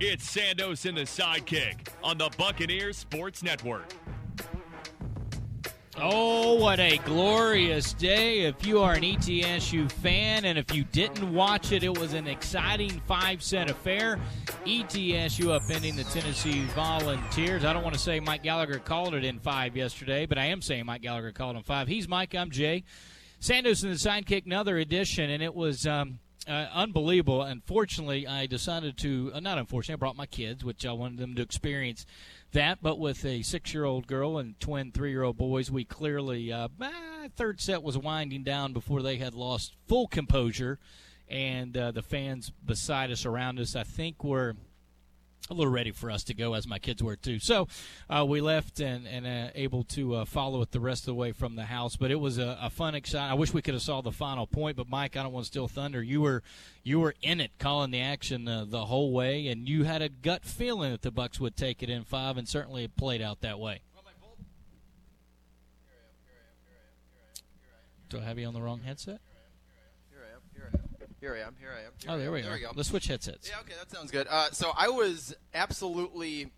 It's Sandos and the sidekick on the Buccaneers Sports Network. Oh, what a glorious day. If you are an ETSU fan and if you didn't watch it, it was an exciting five set affair. ETSU upending the Tennessee Volunteers. I don't want to say Mike Gallagher called it in five yesterday, but I am saying Mike Gallagher called in five. He's Mike, I'm Jay. Sandos and the Sidekick, another edition, and it was. Um, uh, unbelievable. Unfortunately, I decided to, uh, not unfortunately, I brought my kids, which I wanted them to experience that. But with a six year old girl and twin three year old boys, we clearly, uh, third set was winding down before they had lost full composure. And uh, the fans beside us, around us, I think were a little ready for us to go, as my kids were too. So uh, we left and, and uh, able to uh, follow it the rest of the way from the house. But it was a, a fun, exciting. I wish we could have saw the final point, but Mike, I don't want to steal thunder. You were you were in it, calling the action uh, the whole way, and you had a gut feeling that the Bucks would take it in five, and certainly it played out that way. Do I have you on the wrong headset? Here I am. Here I am. Here I am. Here I am. Oh, there we there are. we go. Let's switch headsets. Yeah, okay, that sounds good. Uh, so I was absolutely,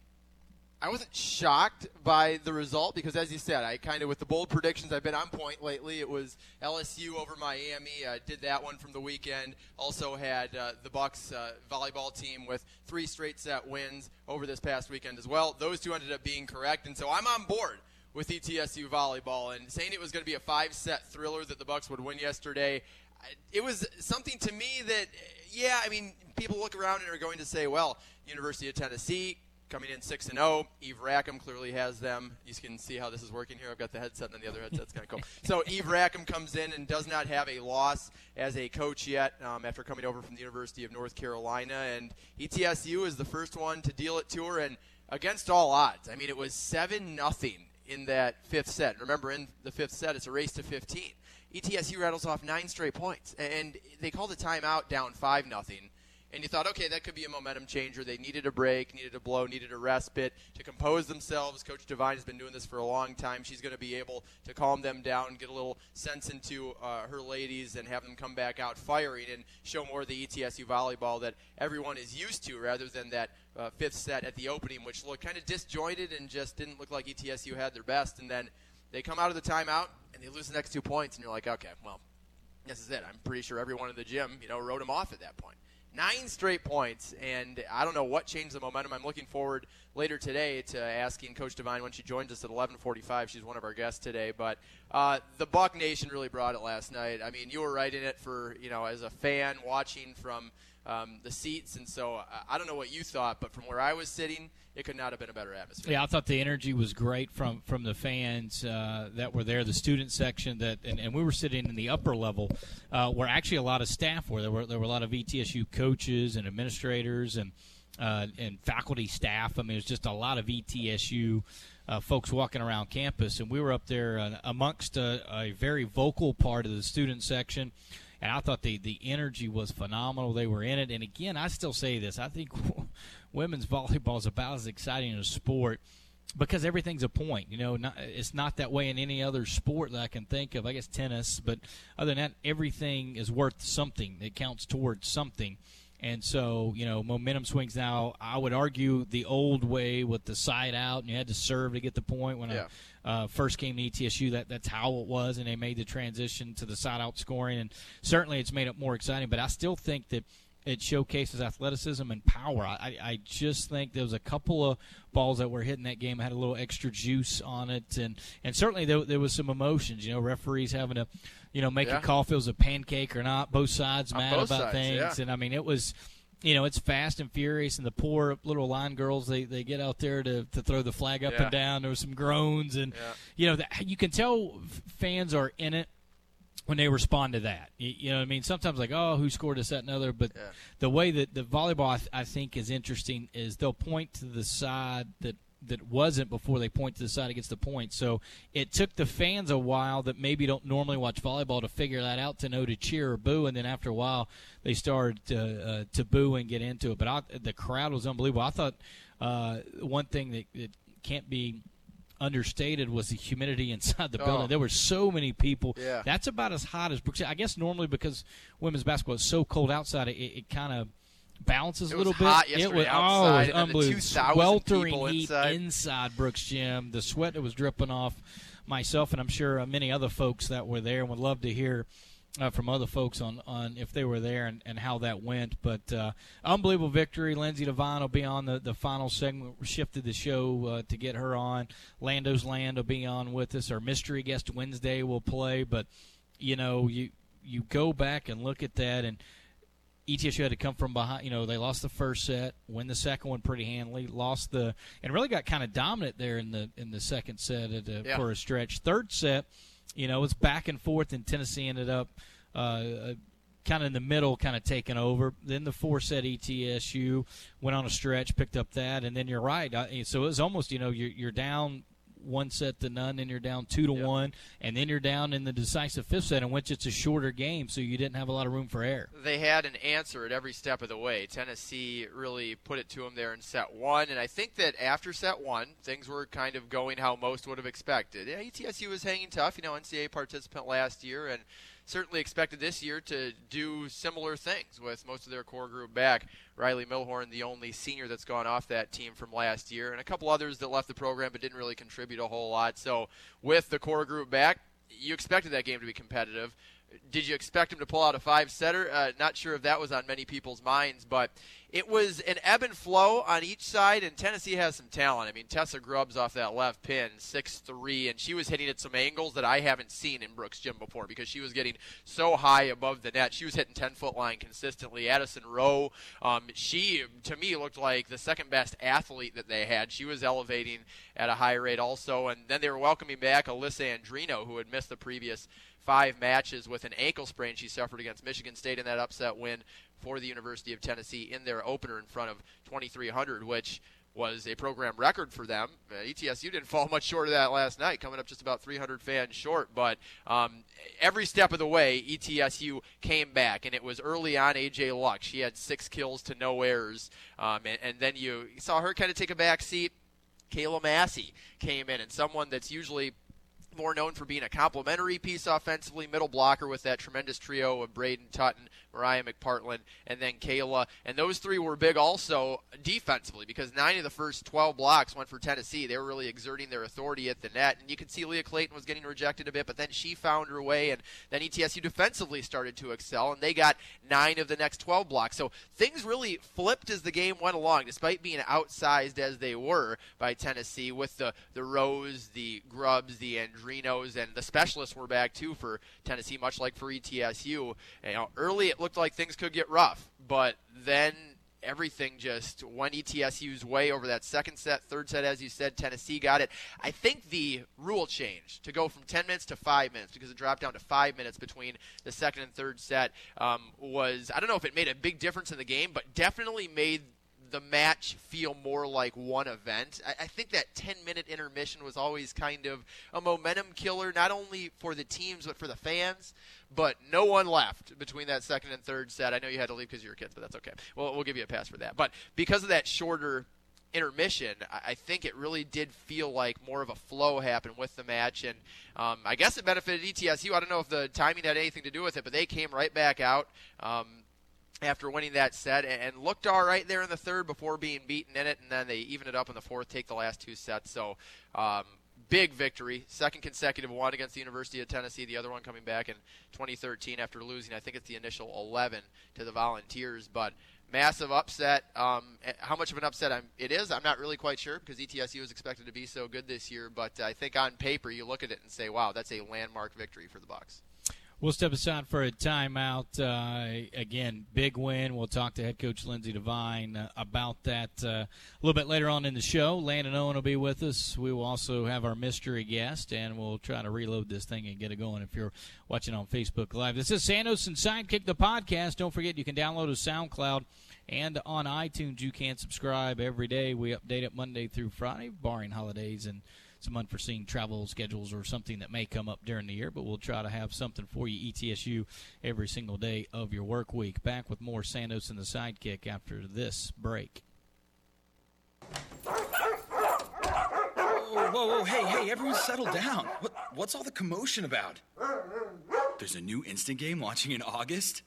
I wasn't shocked by the result because, as you said, I kind of with the bold predictions, I've been on point lately. It was LSU over Miami. Uh, did that one from the weekend. Also had uh, the Bucks uh, volleyball team with three straight set wins over this past weekend as well. Those two ended up being correct, and so I'm on board with ETSU volleyball and saying it was going to be a five set thriller that the Bucks would win yesterday. It was something to me that, yeah, I mean, people look around and are going to say, well, University of Tennessee coming in six and zero. Eve Rackham clearly has them. You can see how this is working here. I've got the headset, and then the other headset's kind of cool. So Eve Rackham comes in and does not have a loss as a coach yet um, after coming over from the University of North Carolina, and ETSU is the first one to deal it to her, and against all odds. I mean, it was seven nothing in that fifth set. Remember, in the fifth set, it's a race to 15. ETSU rattles off nine straight points, and they called the timeout down five nothing. And you thought, okay, that could be a momentum changer. They needed a break, needed a blow, needed a respite to compose themselves. Coach Devine has been doing this for a long time. She's going to be able to calm them down, get a little sense into uh, her ladies, and have them come back out firing and show more of the ETSU volleyball that everyone is used to, rather than that uh, fifth set at the opening, which looked kind of disjointed and just didn't look like ETSU had their best. And then they come out of the timeout and they lose the next two points, and you're like, okay, well, this is it. I'm pretty sure everyone in the gym, you know, wrote them off at that point. Nine straight points, and I don't know what changed the momentum. I'm looking forward later today to asking Coach Devine when she joins us at 11:45. She's one of our guests today, but uh, the Buck Nation really brought it last night. I mean, you were right in it for you know as a fan watching from um, the seats, and so uh, I don't know what you thought, but from where I was sitting, it could not have been a better atmosphere. Yeah, I thought the energy was great from from the fans uh, that were there, the student section that, and, and we were sitting in the upper level, uh, where actually a lot of staff were. There were there were a lot of ETSU coaches and administrators and uh, and faculty staff. I mean, it was just a lot of ETSU. Uh, folks walking around campus, and we were up there uh, amongst a, a very vocal part of the student section, and I thought the the energy was phenomenal. They were in it, and again, I still say this: I think women's volleyball is about as exciting a sport because everything's a point. You know, not, it's not that way in any other sport that I can think of. I guess tennis, but other than that, everything is worth something. It counts towards something. And so, you know, momentum swings now. I would argue the old way with the side out, and you had to serve to get the point. When Yeah. Uh, first came to ETSU, that that's how it was, and they made the transition to the side out scoring, and certainly it's made it more exciting. But I still think that it showcases athleticism and power. I, I just think there was a couple of balls that were hitting that game had a little extra juice on it, and and certainly there, there was some emotions. You know, referees having to, you know, make Yeah. a call if it was a pancake or not. Both sides On mad both about sides, things, yeah. and I mean it was. You know, it's fast and furious, and the poor little line girls, they, they get out there to, to throw the flag up Yeah. and down. There was some groans, and, Yeah. you know, that, you can tell fans are in it when they respond to that. You, you know what I mean? Sometimes like, oh, who scored this, that, and other. But Yeah. the way that the volleyball, I, th- I think, is interesting is they'll point to the side that that wasn't before they point to the side against the point. So it took the fans a while that maybe don't normally watch volleyball to figure that out to know to cheer or boo, and then after a while they started to uh, to boo and get into it. But I, the crowd was unbelievable. I thought uh, one thing that, that can't be understated was the humidity inside the Oh. building. There were so many people. Yeah. That's about as hot as Brooks. I guess normally because women's basketball is so cold outside, it, it kind of balances It a little bit. it was, outside, oh, it was and then the unbelievable. 2,000 Sweltering people heat inside. inside Brooks Gym. The sweat that was dripping off myself, and I'm sure uh, many other folks that were there, and would love to hear. Uh, from other folks on, on if they were there and, and how that went. But uh, unbelievable victory. Lindsey Devine will be on the, the final segment. We shifted the show uh, to get her on. Lando's Land will be on with us. Our mystery guest Wednesday will play. But, you know, you you go back and look at that and ETSU had to come from behind. You know, they lost the first set, win the second one pretty handily, lost the, and really got kind of dominant there in the in the second set at a, Yeah. for a stretch. Third set, you know, it's back and forth, and Tennessee ended up uh, uh, kind of in the middle, kind of taking over. Then the four set ETSU went on a stretch, picked up that, and then you're right. So it was almost, you know, you're, you're down one set to none, and you're down two to Yep. one, and then you're down in the decisive fifth set, in which it's a shorter game, so you didn't have a lot of room for error. they had an answer at every step of the way. Tennessee really put it to them there in set one, and I think that after set one, things were kind of going how most would have expected. Yeah, ETSU was hanging tough, you know, NCAA participant last year, and certainly expected this year to do similar things with most of their core group back. Riley Milhorn, the only senior that's gone off that team from last year, and a couple others that left the program but didn't really contribute a whole lot. So with the core group back, you expected that game to be competitive. Did you expect him to pull out a five setter? Uh, not sure if that was on many people's minds, but it was an ebb and flow on each side, and Tennessee has some talent. I mean, Tessa Grubbs off that left pin, six three, and she was hitting at some angles that I haven't seen in Brooks Gym before because she was getting so high above the net. She was hitting 10 foot line consistently. Addison Rowe, um, she, to me, looked like the second best athlete that they had. She was elevating at a high rate also, and then they were welcoming back Alyssa Andrino, who had missed the previous five matches with an ankle sprain she suffered against Michigan State in that upset win for the University of Tennessee in their opener in front of 2,300, which was a program record for them. Uh, ETSU didn't fall much short of that last night, coming up just about 300 fans short. But um, every step of the way, ETSU came back, and it was early on AJ Luck. She had six kills to no errors, um, and, and then you saw her kind of take a back seat. Kayla Massey came in, and someone that's usually more known for being a complementary piece offensively, middle blocker with that tremendous trio of Braden Tutton, Mariah McPartland, and then Kayla. And those three were big also defensively because nine of the first 12 blocks went for Tennessee. They were really exerting their authority at the net. And you could see Leah Clayton was getting rejected a bit, but then she found her way. And then ETSU defensively started to excel, and they got nine of the next 12 blocks. So things really flipped as the game went along, despite being outsized as they were by Tennessee with the, the Rose, the Grubbs, the And the specialists were back too for Tennessee, much like for ETSU. You know, early it looked like things could get rough, but then everything just went ETSU's way over that second set, third set, as you said. Tennessee got it. I think the rule change to go from 10 minutes to 5 minutes because it dropped down to 5 minutes between the second and third set um, was, I don't know if it made a big difference in the game, but definitely made the match feel more like one event. I, I think that 10 minute intermission was always kind of a momentum killer, not only for the teams, but for the fans. But no one left between that second and third set. I know you had to leave because you were kids, but that's okay. Well, we'll give you a pass for that. But because of that shorter intermission, I I think it really did feel like more of a flow happened with the match, and um, I guess it benefited ETSU. I don't know if the timing had anything to do with it, but they came right back out. Um, after winning that set and, looked all right there in the third before being beaten in it, and then they even it up in the fourth, take the last two sets. So um, big victory, second consecutive one against the University of Tennessee. The other one coming back in 2013 after losing, I think it's the initial 11 to the Volunteers, but massive upset. Um, how much of an upset I'm, it is, I'm not really quite sure because ETSU is expected to be so good this year. But I think on paper, you look at it and say, "Wow, that's a landmark victory for the Bucks." We'll step aside for a timeout. Uh, again, big win. We'll talk to head coach Lindsey Devine about that uh, a little bit later on in the show. Landon Owen will be with us. We will also have our mystery guest, and we'll try to reload this thing and get it going if you're watching on Facebook Live. This is Sandos and Sidekick, the podcast. Don't forget you can download a SoundCloud and on iTunes. You can subscribe every day. We update it Monday through Friday, barring holidays and – some unforeseen travel schedules or something that may come up during the year, but we'll try to have something for you, ETSU, every single day of your work week. Back with more Sandos and the Sidekick after this break. Whoa, whoa, whoa, hey, hey, everyone settle down. What, what's all the commotion about? There's a new instant game launching in August?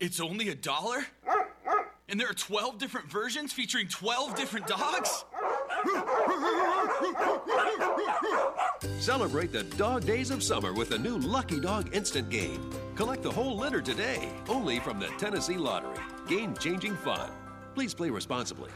It's only a dollar? And there are 12 different versions featuring 12 different dogs? Celebrate the dog days of summer with the new Lucky Dog Instant Game. Collect the whole litter today, only from the Tennessee Lottery. Game changing fun. Please play responsibly.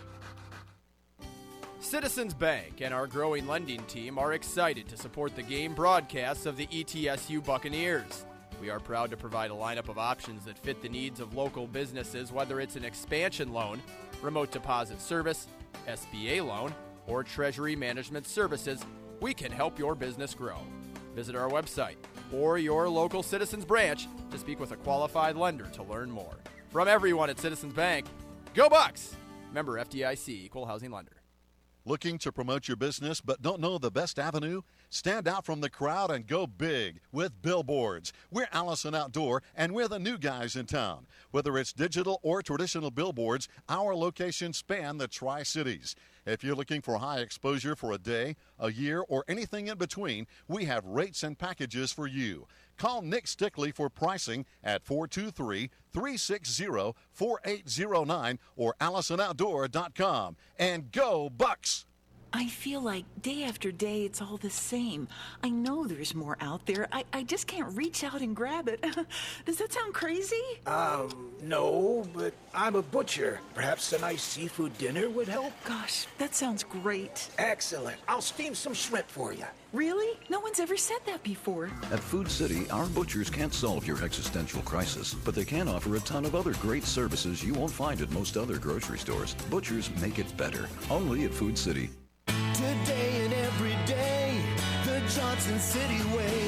Citizens Bank and our growing lending team are excited to support the game broadcasts of the ETSU Buccaneers. We are proud to provide a lineup of options that fit the needs of local businesses, whether it's an expansion loan, remote deposit service, SBA loan, or treasury management services, we can help your business grow. Visit our website or your local Citizens branch to speak with a qualified lender to learn more. From everyone at Citizens Bank, go Bucks! Member FDIC, Equal Housing Lender. Looking to promote your business but don't know the best avenue? Stand out from the crowd and go big with billboards. We're Allison Outdoor and we're the new guys in town. Whether it's digital or traditional billboards, our locations span the Tri Cities. If you're looking for high exposure for a day, a year, or anything in between, we have rates and packages for you. Call Nick Stickley for pricing at 423 360 4809 or AllisonOutdoor.com. And go, Bucks! I feel like day after day it's all the same. I know there's more out there. I, I just can't reach out and grab it. Does that sound crazy? Um, no, but I'm a butcher. Perhaps a nice seafood dinner would help? Gosh, that sounds great. Excellent. I'll steam some shrimp for you. Really? No one's ever said that before. At Food City, our butchers can't solve your existential crisis, but they can offer a ton of other great services you won't find at most other grocery stores. Butchers make it better. Only at Food City. The City way.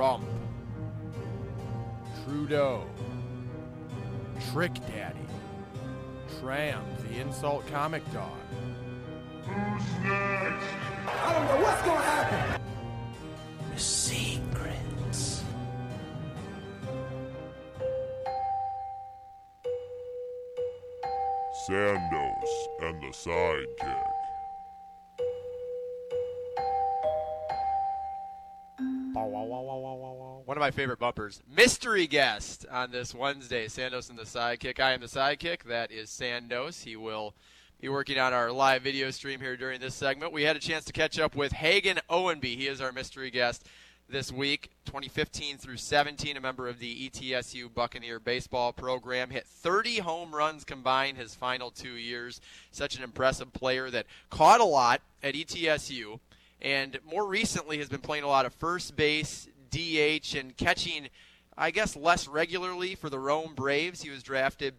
Trump, Trudeau, Trick Daddy, Triumph, the insult comic dog. Who's next? I don't know what's gonna happen. Secrets. Sandos and the Sidekick. One of my favorite bumpers. Mystery guest on this Wednesday, Sandos and the Sidekick. I am the Sidekick. That is Sandos. He will be working on our live video stream here during this segment. We had a chance to catch up with Hagen Owenby. He is our mystery guest this week, 2015 through 17, a member of the ETSU Buccaneer baseball program. Hit 30 home runs combined his final two years. Such an impressive player that caught a lot at ETSU and more recently has been playing a lot of first base, DH, and catching, I guess, less regularly for the Rome Braves. He was drafted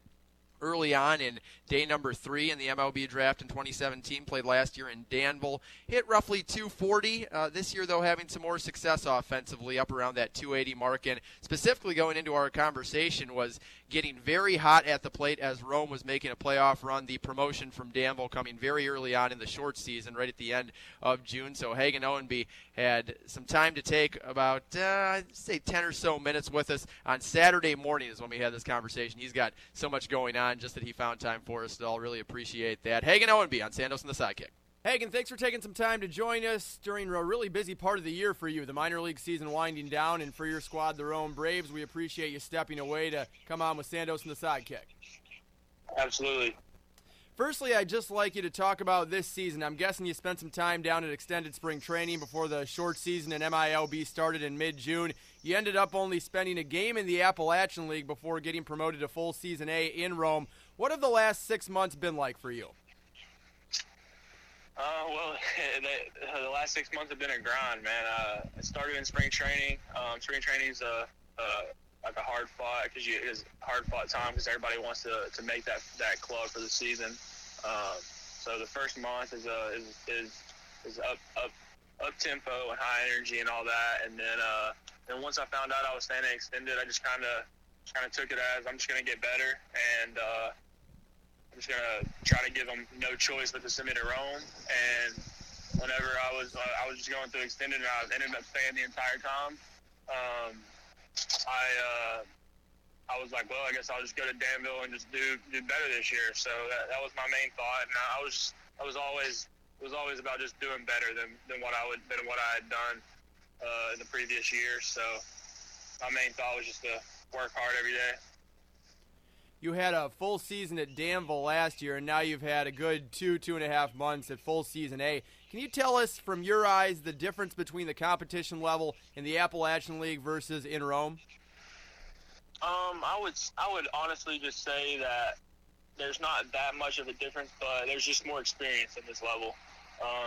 early on in day number three in the MLB draft in 2017. Played last year in Danville. Hit roughly 240. Uh, this year, though, having some more success offensively, up around that 280 mark. And specifically going into our conversation was getting very hot at the plate as Rome was making a playoff run. The promotion from Danville coming very early on in the short season, right at the end of June. So Hagen Owenby had some time to take about, uh, I'd say, 10 or so minutes with us on Saturday morning is when we had this conversation. He's got so much going on, just that he found time for us. So I'll really appreciate that. Hagen Owenby on Sandos and the Sidekick. Hagen, thanks for taking some time to join us during a really busy part of the year for you, the minor league season winding down, and for your squad, the Rome Braves. We appreciate you stepping away to come on with Sandos and the Sidekick. Absolutely. Firstly, I'd just like you to talk about this season. I'm guessing you spent some time down at extended spring training before the short season in MILB started in mid June. You ended up only spending a game in the Appalachian League before getting promoted to full season A in Rome. What have the last six months been like for you? Uh, well, the, the last six months have been a grind, man. Uh, I started in spring training. Um, spring training is a, a like a hard fought because you it's hard fought time because everybody wants to, to make that that club for the season. Um, so the first month is a is is, is up up up tempo and high energy and all that, and then uh, then once I found out I was staying extended, I just kind of kind of took it as I'm just gonna get better and. Uh, I'm just gonna try to give them no choice but to send me to Rome. And whenever I was uh, I was just going through extended, and I ended up staying the entire time. Um, I uh, I was like, well, I guess I'll just go to Danville and just do do better this year. So that, that was my main thought, and I was I was always it was always about just doing better than, than what I would than what I had done uh, in the previous year. So my main thought was just to work hard every day you had a full season at Danville last year, and now you've had a good two, two and a half months at full season A. Can you tell us, from your eyes, the difference between the competition level in the Appalachian League versus in Rome? Um, I would, I would honestly just say that there's not that much of a difference, but there's just more experience at this level.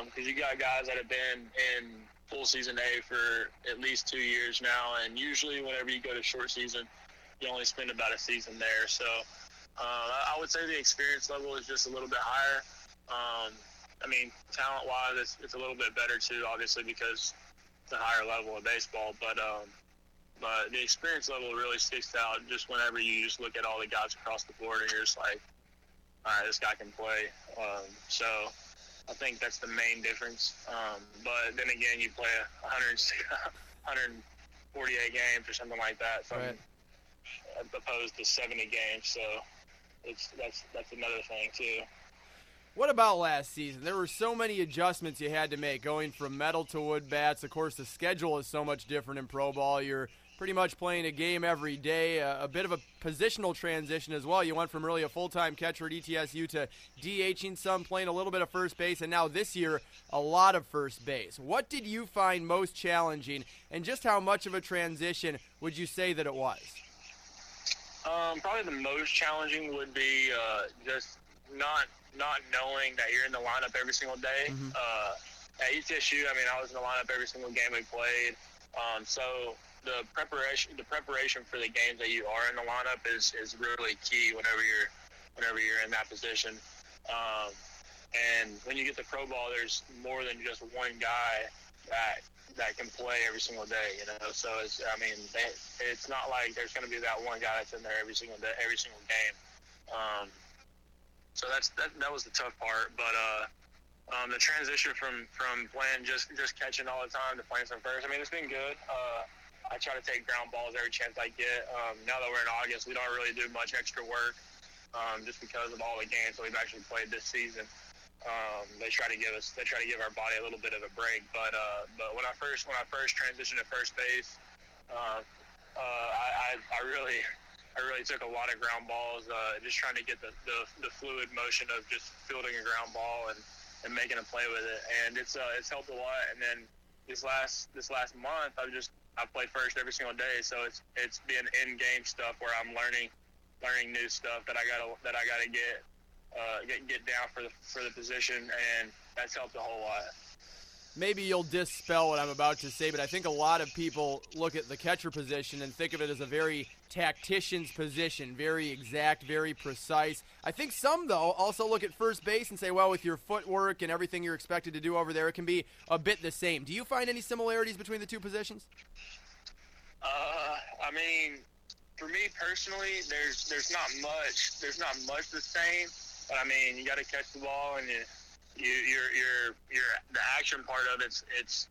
Because um, you got guys that have been in full season A for at least two years now, and usually whenever you go to short season, you only spend about a season there. So uh, I would say the experience level is just a little bit higher. Um, I mean, talent wise, it's, it's, a little bit better too, obviously, because it's a higher level of baseball. But um, but the experience level really sticks out just whenever you just look at all the guys across the board and you're just like, all right, this guy can play. Um, so I think that's the main difference. Um, but then again, you play 100, 148 games or something like that. So right opposed to 70 games. So it's that's that's another thing too. What about last season? There were so many adjustments you had to make, going from metal to wood bats. Of course, the schedule is so much different in pro ball. You're pretty much playing a game every day. A, a bit of a positional transition as well. You went from really a full-time catcher at ETSU to DHing some, playing a little bit of first base, and now this year a lot of first base. What did you find most challenging, and just how much of a transition would you say that it was? Um, probably the most challenging would be uh, just not not knowing that you're in the lineup every single day. Mm-hmm. Uh, at ETSU, I mean, I was in the lineup every single game we played. Um, so the preparation the preparation for the games that you are in the lineup is, is really key whenever you're whenever you're in that position. Um, and when you get the pro ball, there's more than just one guy that that can play every single day. You know, so it's I mean, they, it's not like there's going to be that one guy that's in there every single day, every single game. Um, so that's that. That was the tough part, but uh, um, the transition from from playing just just catching all the time to playing some first. I mean, it's been good. Uh, I try to take ground balls every chance I get. Um, now that we're in August, we don't really do much extra work um, just because of all the games that we've actually played this season. Um, they try to give us, they try to give our body a little bit of a break. But uh, but when I first when I first transitioned to first base, uh, uh, I, I, I really I really took a lot of ground balls, uh, just trying to get the, the, the fluid motion of just fielding a ground ball and, and making a play with it. And it's uh, it's helped a lot. And then this last this last month, I've just I play first every single day, so it's it's been in game stuff where I'm learning learning new stuff that I gotta that I gotta get uh, get get down for the for the position, and that's helped a whole lot maybe you'll dispel what I'm about to say, but I think a lot of people look at the catcher position and think of it as a very tactician's position, very exact, very precise. I think some, though, also look at first base and say, well, with your footwork and everything you're expected to do over there, it can be a bit the same. Do you find any similarities between the two positions? Uh, I mean, for me personally, there's there's not much there's not much the same, but I mean, you got to catch the ball and you you, you're you're you're the action part of it's it's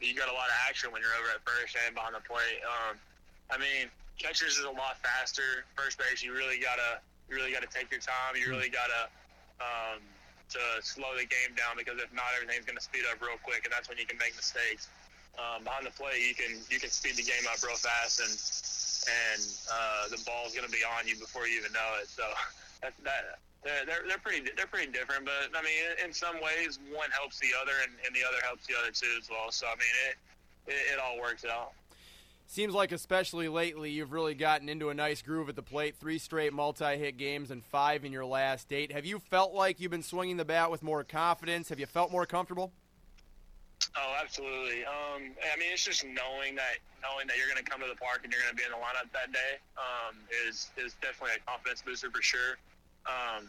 you got a lot of action when you're over at first and behind the plate. Um, I mean, catchers is a lot faster. First base, you really gotta you really gotta take your time. You really gotta um, to slow the game down because if not, everything's gonna speed up real quick, and that's when you can make mistakes. Um, behind the plate, you can you can speed the game up real fast, and and uh, the ball's gonna be on you before you even know it. So that that they're, they're, pretty they're pretty different. But I mean, in some ways, one helps the other, and, and the other helps the other too as well. So I mean, it it, it all works out. Seems like, especially lately, you've really gotten into a nice groove at the plate. Three straight multi-hit games and five in your last eight. Have you felt like you've been swinging the bat with more confidence? Have you felt more comfortable? Oh, absolutely. Um, I mean, it's just knowing that knowing that you're going to come to the park and you're going to be in the lineup that day um, is is definitely a confidence booster for sure. Um,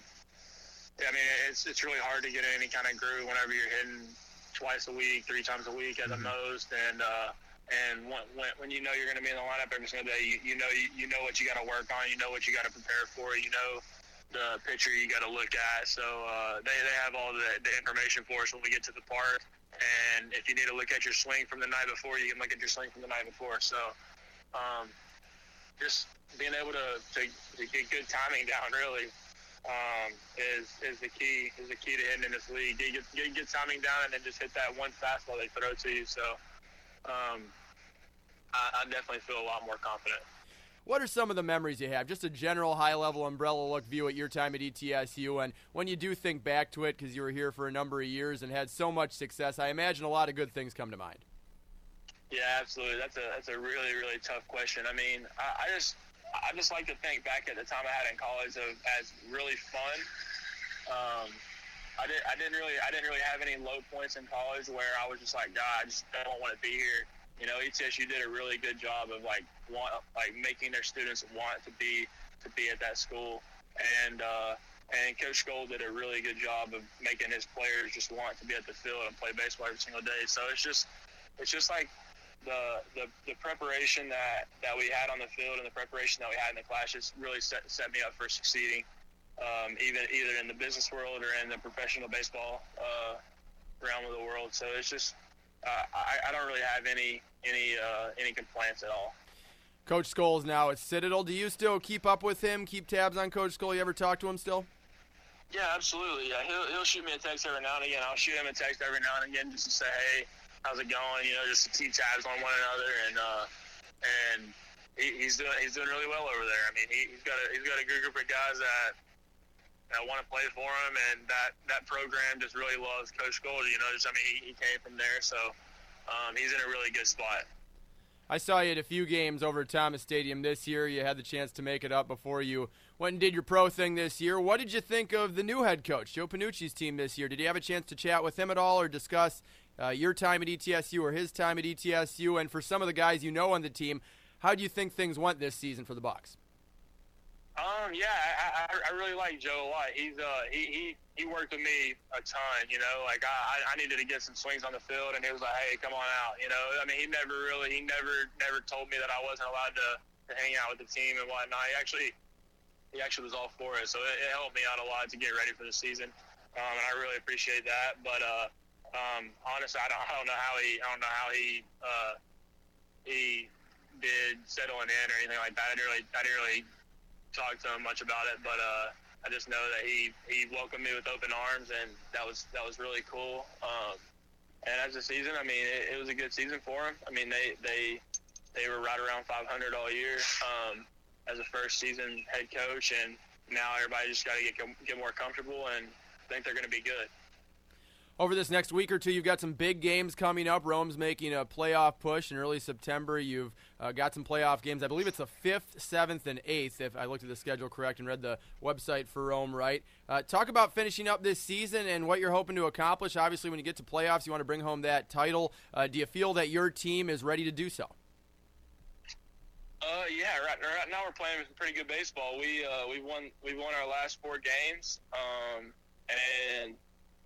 yeah, I mean, it's it's really hard to get in any kind of groove whenever you're hitting twice a week, three times a week at mm-hmm. the most, and uh, and when, when, when you know you're going to be in the lineup every single day, you, you know you, you know what you got to work on, you know what you got to prepare for, you know the pitcher you got to look at. So uh, they they have all the, the information for us when we get to the park, and if you need to look at your swing from the night before, you can look at your swing from the night before. So. Um, just being able to, to, to get good timing down, really, um, is is the key is the key to hitting in this league. Get, get, get timing down and then just hit that one fastball they throw to you. So um, I, I definitely feel a lot more confident. What are some of the memories you have? Just a general high level umbrella look view at your time at ETSU. And when you do think back to it, because you were here for a number of years and had so much success, I imagine a lot of good things come to mind. Yeah, absolutely. That's a that's a really really tough question. I mean, I, I just I just like to think back at the time I had in college of, as really fun. Um, I didn't I didn't really I didn't really have any low points in college where I was just like God I just don't want to be here. You know, ETSU did a really good job of like want like making their students want to be to be at that school, and uh, and Coach Skole did a really good job of making his players just want to be at the field and play baseball every single day. So it's just it's just like the, the, the preparation that, that we had on the field and the preparation that we had in the classes really set, set me up for succeeding, um, even either in the business world or in the professional baseball uh, realm of the world. So it's just uh, I, I don't really have any any uh, any complaints at all. Coach Skole's now at Citadel. Do you still keep up with him? Keep tabs on Coach Skole? You ever talk to him still? Yeah, absolutely. Yeah, he'll he'll shoot me a text every now and again. I'll shoot him a text every now and again just to say, hey, how's it going? You know, just to keep tabs on one another, and uh, and he, he's doing he's doing really well over there. I mean, he, he's got a he's got a good group of guys that that want to play for him, and that that program just really loves Coach Goldie. You know, just I mean, he, he came from there, so um, he's in a really good spot. I saw you at a few games over at Thomas Stadium this year. You had the chance to make it up before you went and did your pro thing this year. What did you think of the new head coach, Joe Pennucci's team this year? Did you have a chance to chat with him at all or discuss uh, your time at ETSU or his time at ETSU, and for some of the guys you know on the team, how do you think things went this season for the Bucks? Um, yeah, I, I, I really like Joe a lot. He's uh, he, he he worked with me a ton. You know, like I I needed to get some swings on the field, and he was like, hey, come on out. You know, I mean, he never really he never never told me that I wasn't allowed to, to hang out with the team and whatnot. He actually he actually was all for it, so it, it helped me out a lot to get ready for the season, um, and I really appreciate that. But uh um, honestly, I don't, I don't know how he, I don't know how he, uh, he did settling in or anything like that. I didn't really, I didn't really talk to him much about it, but uh, I just know that he, he welcomed me with open arms, and that was that was really cool. Um, and as a season, I mean, it, it was a good season for him. I mean, they they they were right around 500 all year um, as a first season head coach, and now everybody just got to get get more comfortable and think they're going to be good. Over this next week or two, you've got some big games coming up. Rome's making a playoff push in early September. You've uh, got some playoff games. I believe it's the fifth, seventh, and eighth. If I looked at the schedule correct and read the website for Rome right. Uh, talk about finishing up this season and what you're hoping to accomplish. Obviously, when you get to playoffs, you want to bring home that title. Uh, do you feel that your team is ready to do so? Uh, yeah, right, right now we're playing pretty good baseball. We uh, we won we won our last four games, um, and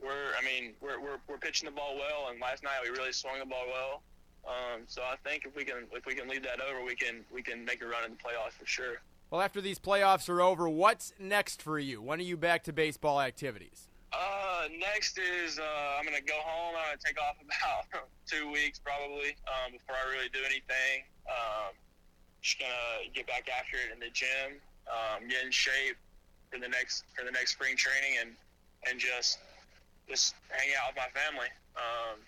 we're I mean we're, we're we're pitching the ball well. And last night we really swung the ball well. Um, so I think if we can if we can leave that over, we can we can make a run in the playoffs for sure. Well, after these playoffs are over, what's next for you? When are you back to baseball activities? Uh, next is uh, I'm gonna go home. I'm gonna take off about two weeks probably um, before I really do anything. Um, just gonna get back after it in the gym, um, get in shape for the next for the next spring training, and and just just hang out with my family um,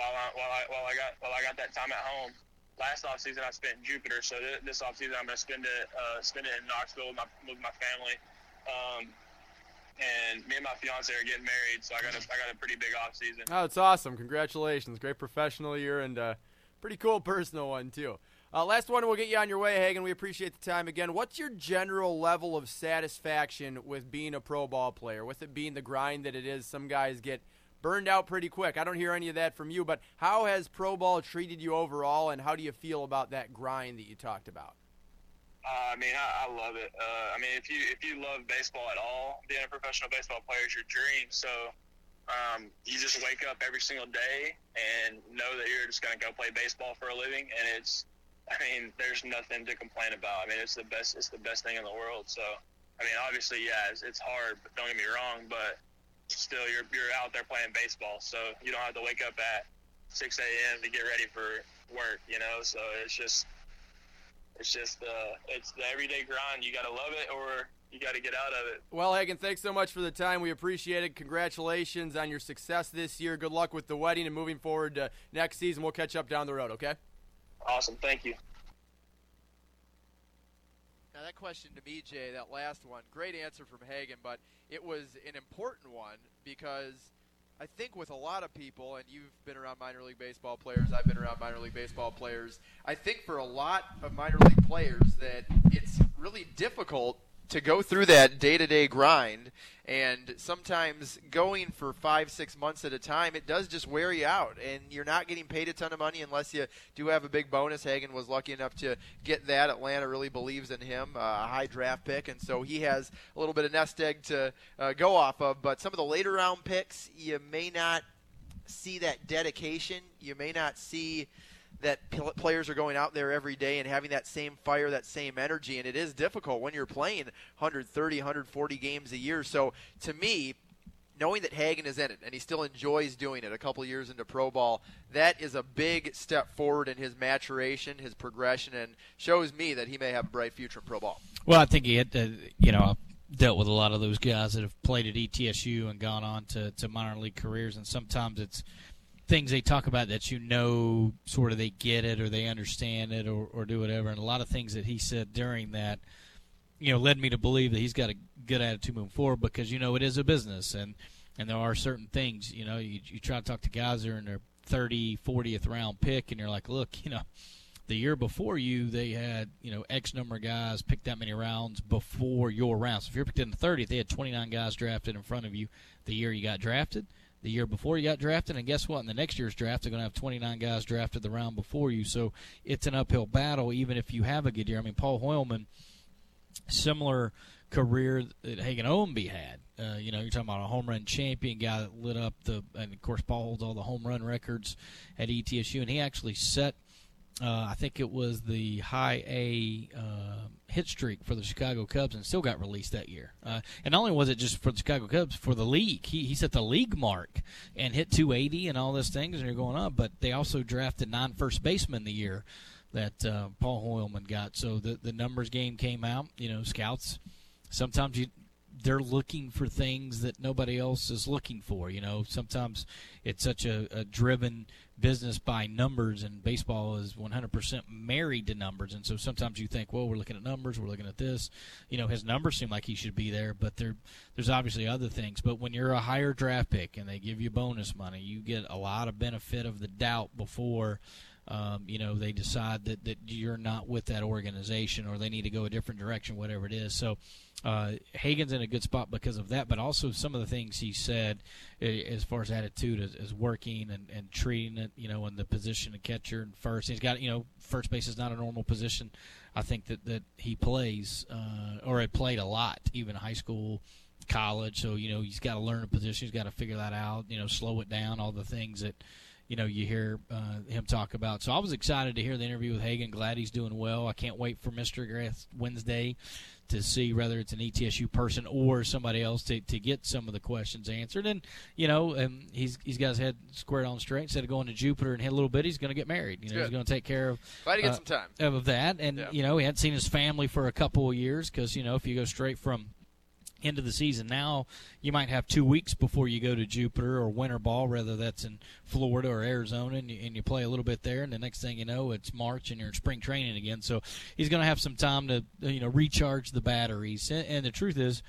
while I while I while I got while I got that time at home. Last off season I spent in Jupiter, so th- this off season I'm gonna spend it uh, spend it in Knoxville with my with my family. Um, and me and my fiance are getting married, so I got a I got a pretty big off season. Oh, it's awesome! Congratulations, great professional year and uh, pretty cool personal one too. Uh, last one, we'll get you on your way, Hagen. We appreciate the time again. What's your general level of satisfaction with being a pro ball player, with it being the grind that it is? Some guys get burned out pretty quick. I don't hear any of that from you, but how has pro ball treated you overall, and how do you feel about that grind that you talked about? Uh, I mean, I, I love it. Uh, I mean, if you if you love baseball at all, being a professional baseball player is your dream. So um, you just wake up every single day and know that you're just going to go play baseball for a living, and it's I mean, there's nothing to complain about. I mean, it's the best. It's the best thing in the world. So, I mean, obviously, yeah, it's, it's hard. But don't get me wrong. But still, you're you're out there playing baseball, so you don't have to wake up at 6 a.m. to get ready for work. You know, so it's just it's just uh, it's the everyday grind. You got to love it, or you got to get out of it. Well, Hagen, thanks so much for the time. We appreciate it. Congratulations on your success this year. Good luck with the wedding and moving forward to next season. We'll catch up down the road. Okay. Awesome. Thank you. Now that question to me, Jay, that last one, great answer from Hagen, but it was an important one because I think with a lot of people, and you've been around minor league baseball players, I've been around minor league baseball players. I think for a lot of minor league players that it's really difficult to go through that day-to-day grind and sometimes going for five six months at a time it does just wear you out and you're not getting paid a ton of money unless you do have a big bonus. Hagen was lucky enough to get that. Atlanta really believes in him uh, a high draft pick and so he has a little bit of nest egg to uh, go off of. But some of the later round picks you may not see that dedication. You may not see that players are going out there every day and having that same fire, that same energy, and it is difficult when you're playing 130, 140 games a year. So to me, knowing that Hagen is in it and he still enjoys doing it a couple years into pro ball, that is a big step forward in his maturation, his progression, and shows me that he may have a bright future in pro ball. Well, I think he had, to, you know, I've dealt with a lot of those guys that have played at ETSU and gone on to, to minor league careers, and sometimes it's things they talk about that you know sort of they get it or they understand it or, or do whatever. And a lot of things that he said during that you know led me to believe that he's got a good attitude moving forward because you know it is a business and and there are certain things you know you, you try to talk to guys that are in their 30 40th round pick and you're like look you know the year before you they had you know x number of guys picked that many rounds before your round. So if you're picked in the 30th they had 29 guys drafted in front of you the year you got drafted the year before you got drafted, and guess what? In the next year's draft, they're going to have 29 guys drafted the round before you. So it's an uphill battle, even if you have a good year. I mean, Paul Hoilman, similar career that Hagen Owenby had. Uh, you know, you're talking about a home run champion guy that lit up the, and of course, Paul holds all the home run records at ETSU, and he actually set – uh, I think it was the high A uh, hit streak for the Chicago Cubs and still got released that year. Uh, and not only was it just for the Chicago Cubs, for the league, he, he set the league mark and hit 280 and all those things, and you're going up. But they also drafted nine first basemen the year that uh, Paul Hoilman got. So the the numbers game came out. You know, scouts sometimes you they're looking for things that nobody else is looking for. You know, sometimes it's such a, a driven business by numbers, and baseball is 100% married to numbers. And so sometimes you think, well, we're looking at numbers, we're looking at this. You know, his numbers seem like he should be there, but there, there's obviously other things. But when you're a higher draft pick and they give you bonus money, you get a lot of benefit of the doubt before um, you know, they decide that, that you're not with that organization or they need to go a different direction, whatever it is. So uh, Hagen's in a good spot because of that, but also some of the things he said as far as attitude is, is working and, and treating it, you know, in the position of catcher and first. He's got, you know, first base is not a normal position. I think that, that he plays uh, or had played a lot, even high school college. So you know he's got to learn a position. He's got to figure that out. You know, slow it down. All the things that you know you hear uh, him talk about. So I was excited to hear the interview with Hagen. Glad he's doing well. I can't wait for Mr. Grath Wednesday to see whether it's an ETSU person or somebody else to, to get some of the questions answered. And you know, um, he's he's got his head squared on straight. Instead of going to Jupiter and hit a little bit, he's going to get married. You know, Good. he's going to take care of. Glad to get uh, some time. of that. And Yeah. you know, he hadn't seen his family for a couple of years because you know if you go straight from into the season now, you might have two weeks before you go to Jupiter or winter ball, whether that's in Florida or Arizona, and you, and you play a little bit there. And the next thing you know, it's March and you're in spring training again. So he's going to have some time to you know recharge the batteries. And, and the truth is.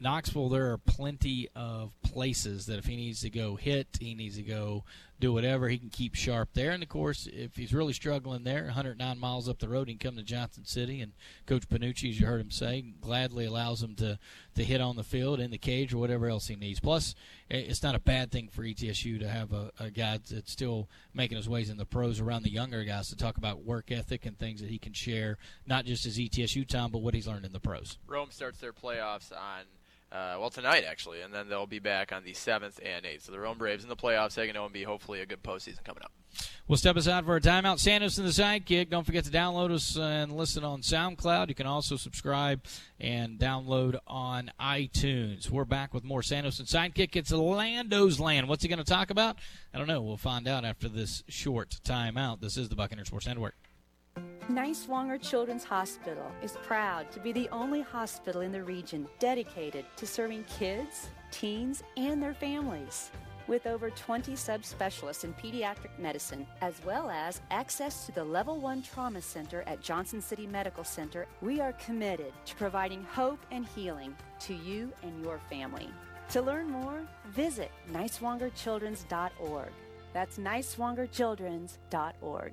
Knoxville, there are plenty of places that if he needs to go hit, he needs to go do whatever, he can keep sharp there. And of course, if he's really struggling there, 109 miles up the road, he can come to Johnson City. And Coach Pennucci, as you heard him say, gladly allows him to, to hit on the field, in the cage, or whatever else he needs. Plus, it's not a bad thing for ETSU to have a, a guy that's still making his ways in the pros around the younger guys to talk about work ethic and things that he can share, not just his ETSU time, but what he's learned in the pros. Rome starts their playoffs on uh, well tonight actually, and then they'll be back on the seventh and eighth. So the Rome Braves in the playoffs, Hagen Owenby, hopefully a good postseason coming up. We'll step aside for a timeout. Sandos and the Sidekick. Don't forget to download us and listen on SoundCloud. You can also subscribe and download on iTunes. We're back with more Sandos and Sidekick. It's Lando's Land. What's he going to talk about? I don't know. We'll find out after this short timeout. This is the Buccaneer Sports Network. Niswonger Children's Hospital is proud to be the only hospital in the region dedicated to serving kids, teens, and their families. With over 20 subspecialists in pediatric medicine, as well as access to the Level 1 Trauma Center at Johnson City Medical Center, we are committed to providing hope and healing to you and your family. To learn more, visit niswongerchildrens.org. That's niswongerchildrens.org.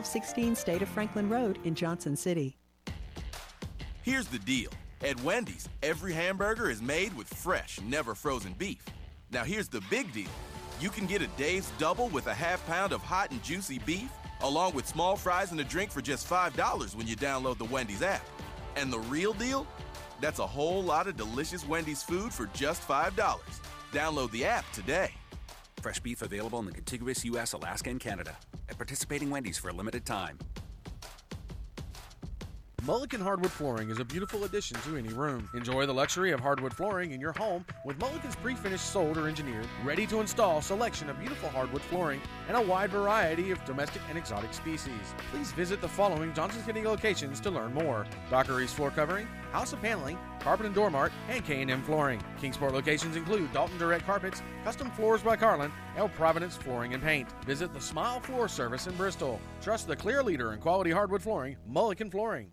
1216 State of Franklin Road in Johnson City. Here's the deal. At Wendy's, every hamburger is made with fresh, never frozen beef. Now here's the big deal. You can get a Dave's double with a half pound of hot and juicy beef, along with small fries and a drink for just $5 when you download the Wendy's app. And the real deal? That's a whole lot of delicious Wendy's food for just $5. Download the app today. Fresh beef available in the contiguous U.S., Alaska, and Canada. At participating Wendy's for a limited time. Mulligan Hardwood Flooring is a beautiful addition to any room. Enjoy the luxury of hardwood flooring in your home with Mulligan's pre-finished sold or engineered, ready to install selection of beautiful hardwood flooring and a wide variety of domestic and exotic species. Please visit the following Johnson City locations to learn more. Dockery's Floor Covering, House of Paneling, Carpet and Door Mart, and K&M Flooring. Kingsport locations include Dalton Direct Carpets, Custom Floors by Carlin, El Providence Flooring and Paint. Visit the Smile Floor Service in Bristol. Trust the clear leader in quality hardwood flooring, Mulligan Flooring.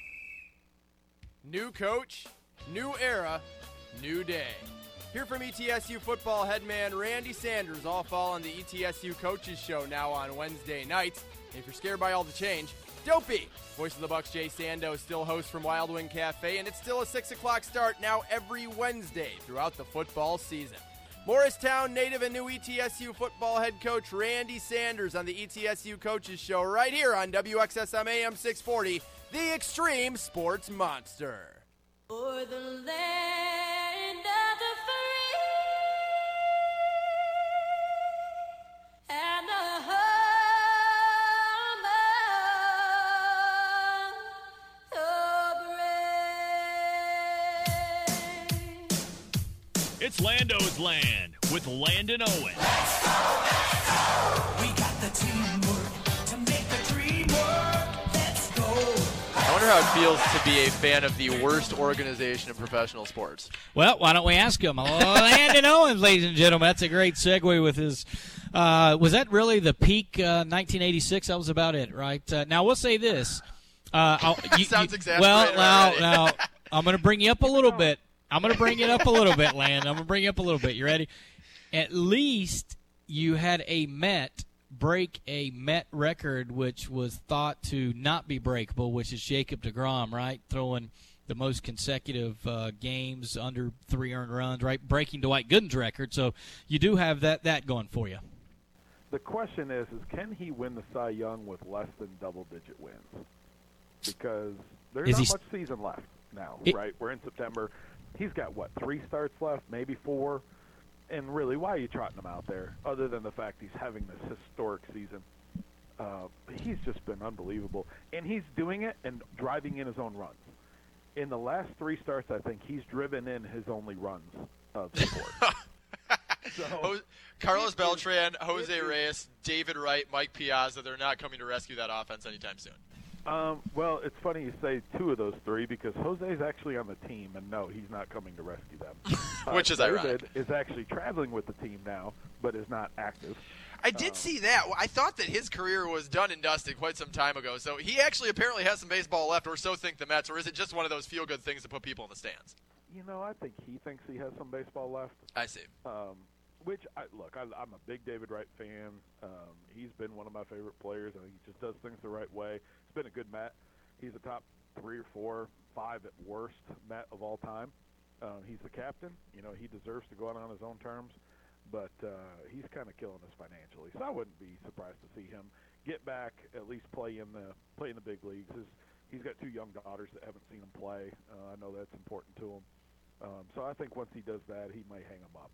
New coach, new era, new day. Here from ETSU football headman Randy Sanders all fall on the ETSU Coaches Show now on Wednesday nights. If you're scared by all the change, don't be. Voice of the Bucks Jay Sando still hosts from Wild Wing Cafe, and it's still a 6 o'clock start now every Wednesday throughout the football season. Morristown native and new ETSU football head coach Randy Sanders on the ETSU Coaches Show right here on WXSM AM 640, the Extreme Sports Monster. For the land of the free and the home of the It's Lando's Land with Landon Owen. We got the teamwork how it feels to be a fan of the worst organization in professional sports. Well, why don't we ask him? Landon Owens, ladies and gentlemen. That's a great segue with his. Uh, was that really the peak uh, 1986? That was about it, right? Uh, now, we'll say this. Uh, you- Sounds you- exasperated Well, now, now, I'm going to bring you up a little bit. I'm going to bring it up a little bit, Landon. I'm going to bring you up a little bit. You ready? At least you had a Met break a Met record, which was thought to not be breakable, which is Jacob DeGrom, right? Throwing the most consecutive uh, games under three earned runs, right? Breaking Dwight Gooden's record. So you do have that that going for you. The question is, is can he win the Cy Young with less than double-digit wins? Because there's Is not he much season left now, It- right? We're in September. He's got what three starts left, maybe four. And really, why are you trotting him out there? Other than the fact he's having this historic season, uh, he's just been unbelievable, and he's doing it and driving in his own runs. In the last three starts, I think he's driven in his only runs of the sport. so, Carlos Beltran, Jose Reyes, David Wright, Mike Piazza, they're not coming to rescue that offense anytime soon. Um, well, it's funny you say two of those three because Jose's actually on the team, and no, he's not coming to rescue them. Uh, Which is David ironic. is actually traveling with the team now, but is not active. I did see that. I thought that his career was done and dusted quite some time ago. So he actually apparently has some baseball left, or so think the Mets, or is it just one of those feel-good things to put people in the stands? You know, I think he thinks he has some baseball left. I see. Um, which I, look, I, I'm a big David Wright fan. Um, he's been one of my favorite players. I think he just does things the right way. He's been a good Met. He's a top three or four, five at worst Met of all time. Um, he's the captain. You know, he deserves to go out on his own terms, but uh, he's kind of killing us financially. So I wouldn't be surprised to see him get back, at least play in the play in the big leagues. His, he's got two young daughters that haven't seen him play. Uh, I know that's important to him. Um, so I think once he does that, he might hang him up.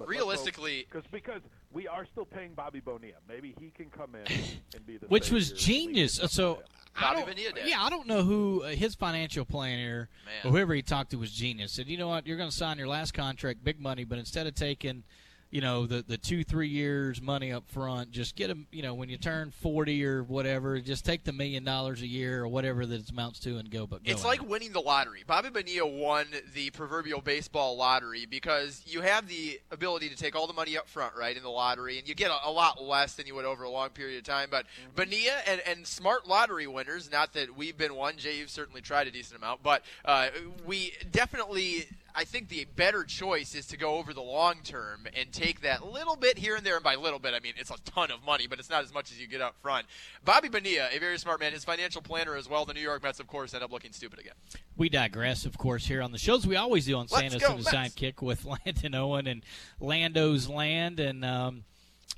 But Realistically- because because we are still paying Bobby Bonilla. Maybe he can come in and be the Which was genius. So I Bobby don't, Bonilla did. yeah, I don't know who uh, his financial planner Man. or whoever he talked to was genius. Said, you know what, you're going to sign your last contract, big money, but instead of taking, you know, the the two three years money up front, just get them. You know, when you turn forty or whatever, just take the million dollars a year or whatever that it amounts to and go. But go It's like it. winning the lottery. Bobby Bonilla won the proverbial baseball lottery because you have the ability to take all the money up front, right, in the lottery, and you get a, a lot less than you would over a long period of time. But Bonilla and, and smart lottery winners, not that we've been one, Jay, you've certainly tried a decent amount, but uh, we definitely. I think the better choice is to go over the long term and take that little bit here and there. And by little bit, I mean it's a ton of money, but it's not as much as you get up front. Bobby Bonilla, a very smart man, his financial planner as well. The New York Mets, of course, end up looking stupid again. We digress, of course, here on the shows we always do on Let's Santa's go, and the. Sidekick with Landon Owen and Lando's Land. And um,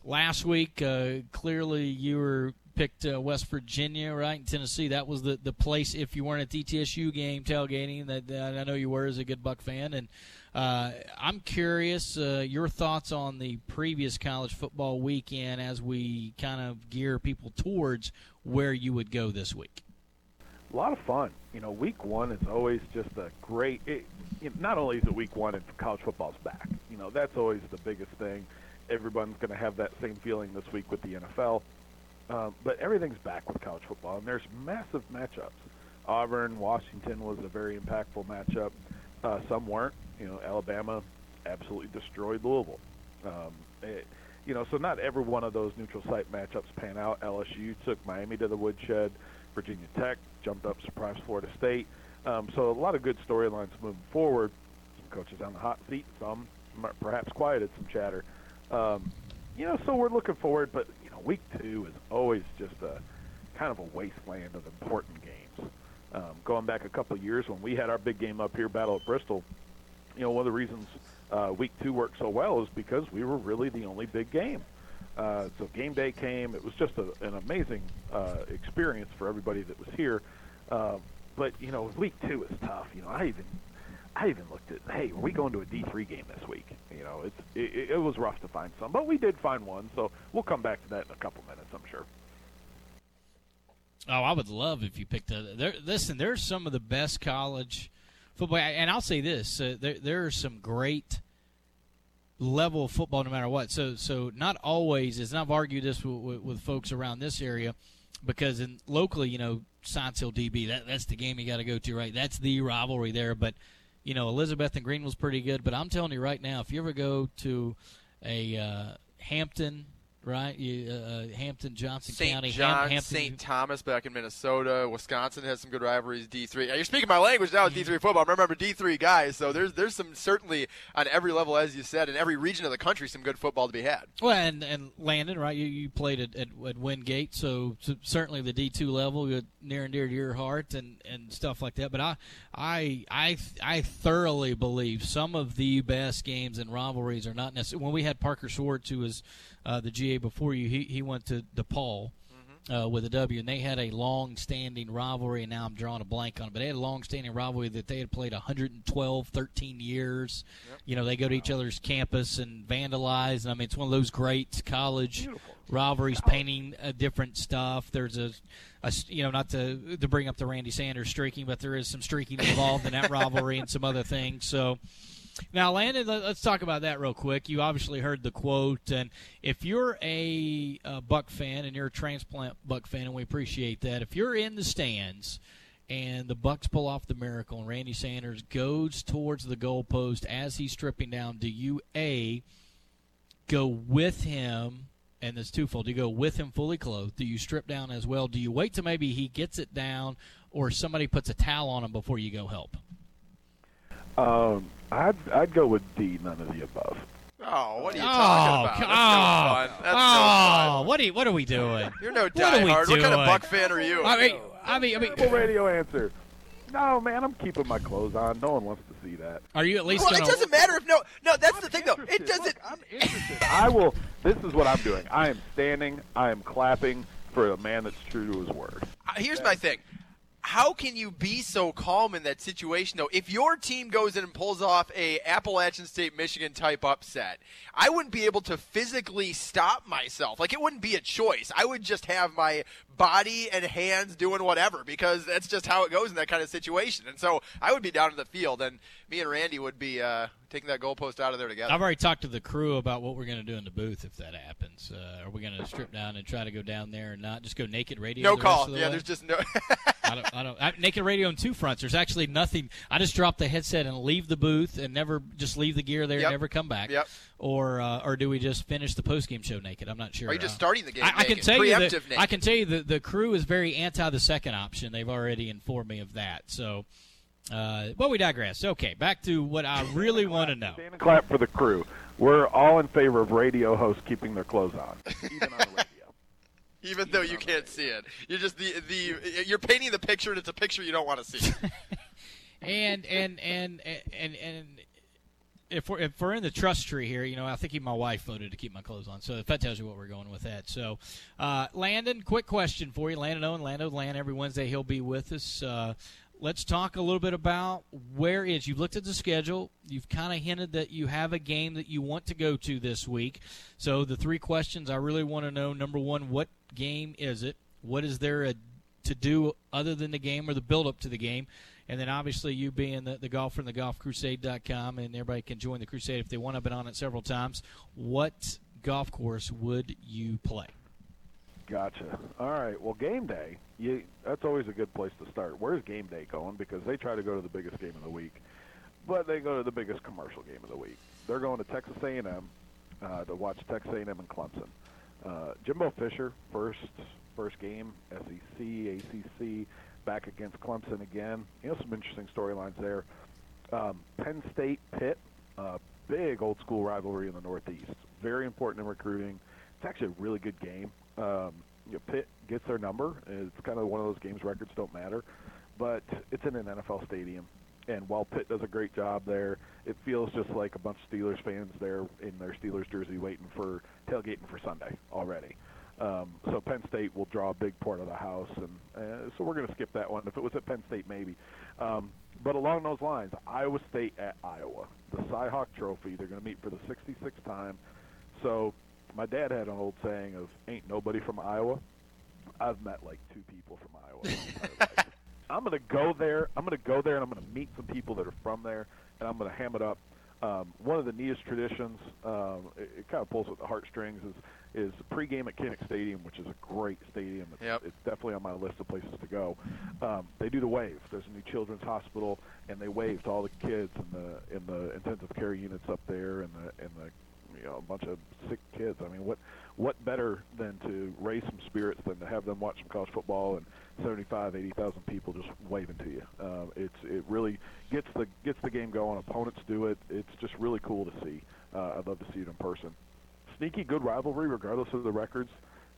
last week, uh, clearly you were picked uh, West Virginia, right? In Tennessee, that was the, the place. If you weren't at the TSU game tailgating, that that I know you were as a good Buck fan, and uh, I'm curious uh, your thoughts on the previous college football weekend as we kind of gear people towards where you would go this week. a lot of fun. You know, week one is always just a great. It, it, not only is it week one and college football's back. You know, that's always the biggest thing. Everyone's going to have that same feeling this week with the NFL. Um, but everything's back with college football, and there's massive matchups. Auburn, Washington was a very impactful matchup. Uh, some weren't. You know, Alabama absolutely destroyed Louisville. Um, it, you know, so not every one of those neutral site matchups pan out. LSU took Miami to the woodshed. Virginia Tech jumped up, surprised Florida State. Um, so a lot of good storylines moving forward. Some coaches on the hot seat. Some perhaps quieted some chatter. Um, you know, so we're looking forward. But week two is always just a kind of a wasteland of important games. Um, going back a couple of years when we had our big game up here, Battle at Bristol, you know, one of the reasons uh, week two worked so well is because we were really the only big game. Uh, so game day came. It was just a, an amazing uh, experience for everybody that was here. Uh, but you know, week two is tough. You know, I even I even looked at, hey, we going to a D three game this week? You know, it's it, it was rough to find some, but we did find one. So we'll come back to that in a couple minutes, I'm sure. Oh, I would love if you picked a. There, listen, there's some of the best college football, and I'll say this: uh, there there are some great level football, no matter what. So so not always, as I've argued this with, with, with folks around this area, because in locally, you know, Science Hill DB, that that's the game you got to go to, right? That's the rivalry there. But you know, Elizabeth and Greeneville's pretty good. But I'm telling you right now, if you ever go to a uh, Hampton right? You, uh, Hampton, Johnson St. County, John, Hampton. St. Thomas back in Minnesota. Wisconsin has some good rivalries. D three. You're speaking my language now with D three football. I remember D three guys. So there's there's some certainly on every level, as you said, in every region of the country, some good football to be had. Well, and and Landon, right? You, you played at, at, at Wingate, so, so certainly the D two level, near and dear to your heart, and, and stuff like that. But I I I I thoroughly believe some of the best games and rivalries are not necessarily. When we had Parker Schwartz, who was uh, the GA before you, he he went to DePauw. Uh, with a W, and they had a long-standing rivalry, and now I'm drawing a blank on it, but they had a long-standing rivalry that they had played 112, 13 years. Yep. You know, they go to each other's campus and vandalize, and I mean, it's one of those great college rivalries, painting uh, different stuff. There's a, a, you know, not to to bring up the Randy Sanders streaking, but there is some streaking involved in that rivalry and some other things. So. Now, Landon, let's talk about that real quick. You obviously heard the quote, and if you're a, a Buck fan and you're a transplant Buck fan, and we appreciate that, if you're in the stands and the Bucks pull off the miracle and Randy Sanders goes towards the goalpost as he's stripping down, do you a go with him? And it's twofold. Do you go with him fully clothed? Do you strip down as well? Do you wait till maybe he gets it down, or somebody puts a towel on him before you go help? Um, I'd I'd go with D. None of the above. Oh, what are you Oh, talking about? co- That's no fun. That's oh, no fun. what are you, what are we doing? You're no What are diehard. What kind of? Buck fan are you? I mean, I mean, I mean, Simple radio answer. No, man, I'm keeping my clothes on. No one wants to see that. are you at least well, it gonna? doesn't matter if no, no. That's the thing, though. It doesn't. I'm interested. I will. This is what I'm doing. I am standing. I am clapping for a man that's true to his word. Uh, Here's my thing. How can you be so calm in that situation, though? If your team goes in and pulls off a Appalachian State Michigan type upset, I wouldn't be able to physically stop myself. Like it wouldn't be a choice. I would just have my body and hands doing whatever because that's just how it goes in that kind of situation. And so I would be down in the field, and me and Randy would be uh, taking that goalpost out of there together. I've already talked to the crew about what we're going to do in the booth if that happens. Uh, are we going to strip down and try to go down there and not just go naked radio? no call. the Yeah, way? there's just no. I don't. I don't. I, naked radio on two fronts. There's actually nothing. I just drop the headset and leave the booth and never just leave the gear there Yep. and never come back. Yep. Or uh, or do we just finish the post game show naked? I'm not sure. Are you just Uh, starting the game I, I can tell you that. Naked. I can tell you that the crew is very anti the second option. They've already informed me of that. So. Uh, but we digress. Okay, back to what I really want to know. Stand and clap for the crew. We're all in favor of radio hosts keeping their clothes on, even on the radio. Even though you can't see it, you're just the the you're painting the picture, and it's a picture you don't want to see. and and and and and if we're if we're in the trust tree here, you know, I think even my wife voted to keep my clothes on. So if that tells you what we're going with that. So, uh, Landon, quick question for you, Landon Owen, Lando Land. Every Wednesday he'll be with us. Uh, let's talk a little bit about where is. You've looked at the schedule. You've kind of hinted that you have a game that you want to go to this week. So the three questions I really want to know: number one, what game is it? What is there a, to do other than the game or the build up to the game? And then obviously you being the, the golfer and the golfcrusade.com and everybody can join the crusade if they want. I've been on it several times. What golf course would you play? Gotcha. All right. Well, game day. You, that's always a good place to start. Where's game day going? Because they try to go to the biggest game of the week, but they go to the biggest commercial game of the week. They're going to Texas A&M uh, to watch Texas A&M and Clemson. Uh, Jimbo Fisher, first first game, SEC, ACC, back against Clemson again. You know, some interesting storylines there. Um, Penn State Pitt, uh, big old school rivalry in the Northeast. Very important in recruiting. It's actually a really good game. Um, you know, Pitt gets their number. It's kind of one of those games records don't matter, but it's in an NFL stadium. And while Pitt does a great job there, it feels just like a bunch of Steelers fans there in their Steelers jersey waiting for tailgating for Sunday already. Um, so Penn State will draw a big part of the house, and uh, so we're going to skip that one. If it was at Penn State, maybe. Um, but along those lines, Iowa State at Iowa, the Cyhawk Trophy. They're going to meet for the 66th time. So my dad had an old saying of "Ain't nobody from Iowa." I've met like two people from Iowa. I'm going to go there. I'm going to go there, and I'm going to meet some people that are from there, and I'm going to ham it up. Um, one of the neatest traditions, um, it, it kind of pulls at the heartstrings, is is pregame at Kinnick Stadium, which is a great stadium. It's, yep. it's definitely on my list of places to go. Um, they do the wave. There's a new children's hospital, and they wave to all the kids in the in the intensive care units up there, and the and the you know a bunch of sick kids. I mean, what what better than to raise some spirits than to have them watch some college football and 75, 80,000 people just waving to you. Uh, it's it really gets the gets the game going. Opponents do it. It's just really cool to see. Uh, I'd love to see it in person. Sneaky good rivalry, regardless of the records.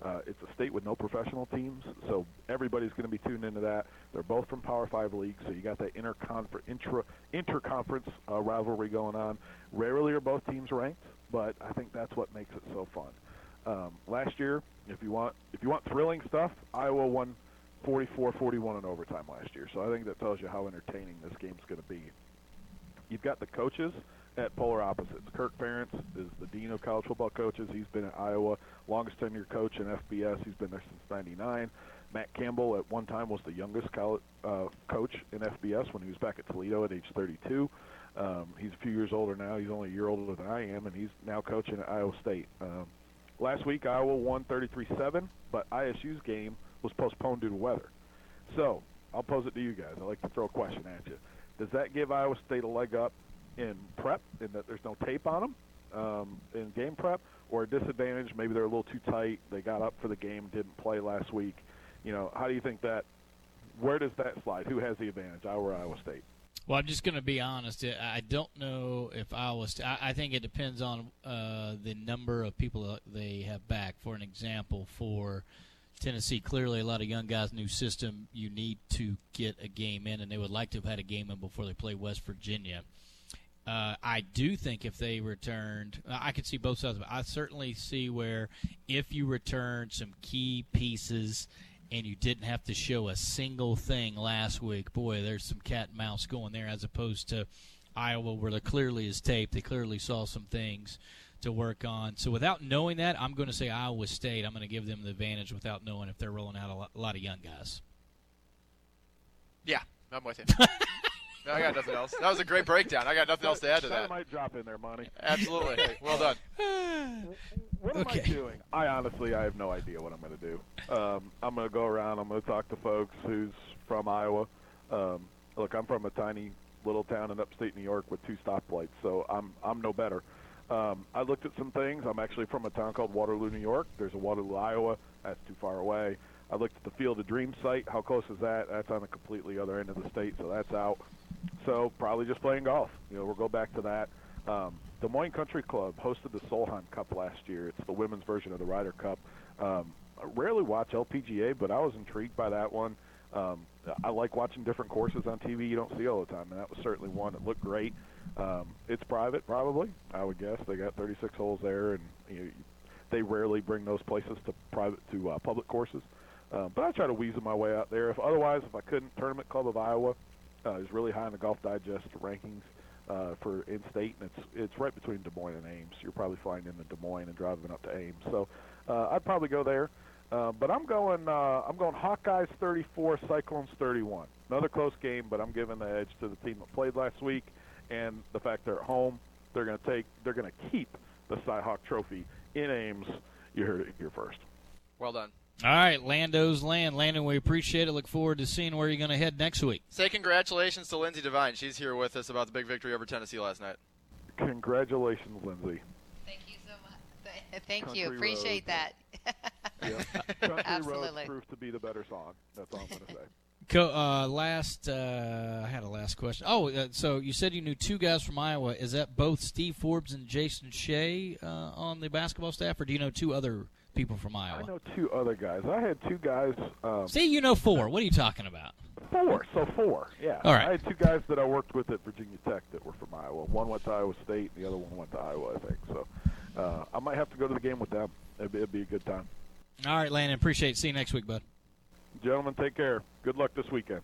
Uh, it's a state with no professional teams, so everybody's going to be tuned into that. They're both from Power Five leagues, so you got that interconfer- intra interconference uh, rivalry going on. Rarely are both teams ranked, but I think that's what makes it so fun. Um, last year, if you want if you want thrilling stuff, Iowa won 44-41 in overtime last year. So I think that tells you how entertaining this game's going to be. You've got the coaches at polar opposites. Kirk Ferentz is the dean of college football coaches. He's been at Iowa, longest tenure coach in FBS. He's been there since '99. Matt Campbell at one time was the youngest college, uh, coach in FBS when he was back at Toledo at age 32. Um, he's a few years older now. He's only a year older than I am, and he's now coaching at Iowa State. Um, last week, Iowa won 33-7, but ISU's game was postponed due to weather. So I'll pose it to you guys. I like to throw a question at you. Does that give Iowa State a leg up in prep, in that there's no tape on them um, in game prep, or a disadvantage? Maybe they're a little too tight. They got up for the game, didn't play last week. You know, how do you think that? Where does that slide? Who has the advantage, Iowa or Iowa State? Well, I'm just going to be honest. I don't know if Iowa. St- I, I think it depends on uh, the number of people they have back. For an example, for Tennessee, clearly a lot of young guys, new system. You need to get a game in, and they would like to have had a game in before they play West Virginia. Uh, I do think if they returned, I could see both sides it. I certainly see where if you returned some key pieces and you didn't have to show a single thing last week, boy, there's some cat and mouse going there as opposed to Iowa where there clearly is tape. They clearly saw some things to work on. So without knowing that, I'm going to say Iowa State. I'm going to give them the advantage without knowing if they're rolling out a lot, a lot of young guys. Yeah, I'm with you. no, I got nothing else. That was a great breakdown. I got nothing else to add to that. I might drop in there, Monty. Absolutely. well done. What am I doing? I honestly, I have no idea what I'm going to do. Um, I'm going to go around. I'm going to talk to folks who's from Iowa. Um, look, I'm from a tiny little town in upstate New York with two stoplights, so I'm I'm no better. Um, I looked at some things. I'm actually from a town called Waterloo, New York. There's a Waterloo, Iowa. That's too far away. I looked at the Field of Dreams site. How close is that? That's on the completely other end of the state, so that's out. So probably just playing golf. You know, we'll go back to that. Um, Des Moines Country Club hosted the Solheim Cup last year. It's the women's version of the Ryder Cup. Um, I rarely watch LPGA, but I was intrigued by that one. Um, I like watching different courses on TV you don't see all the time, and that was certainly one that looked great. Um, it's private, probably. I would guess they got 36 holes there, and you know, they rarely bring those places to private to uh, public courses. Um, but I try to weasel my way out there. If otherwise, if I couldn't, Tournament Club of Iowa uh, is really high in the Golf Digest rankings uh, for in-state, and it's it's right between Des Moines and Ames. You're probably flying into Des Moines and driving up to Ames. So uh, I'd probably go there. Uh, but I'm going. Uh, I'm going Hawkeyes 34, Cyclones 31. Another close game, but I'm giving the edge to the team that played last week, and the fact they're at home. They're going to take. They're going to keep the Cyhawk Trophy in Ames. You heard it here first. Well done. All right, Lando's land. Landon, we appreciate it. Look forward to seeing where you're going to head next week. Say congratulations to Lindsey Devine. She's here with us about the big victory over Tennessee last night. Congratulations, Lindsay. Thank you so much. Thank Country you. Appreciate Roads. that. Yeah. Country Absolutely. Roads proved to be the better song. That's all I'm going to say. Co- uh, last, uh, I had a last question. Oh, uh, so you said you knew two guys from Iowa. Is that both Steve Forbes and Jason Shea uh, on the basketball staff, or do you know two other people from Iowa? I know two other guys. I had two guys. Um, See, you know four. What are you talking about? Four, so four. Yeah. All right. I had two guys that I worked with at Virginia Tech that were from Iowa. One went to Iowa State, and the other one went to Iowa, I think. So uh, I might have to go to the game with them. It'd be, it'd be a good time. All right, Landon. Appreciate it. See you next week, bud. Gentlemen, take care. Good luck this weekend.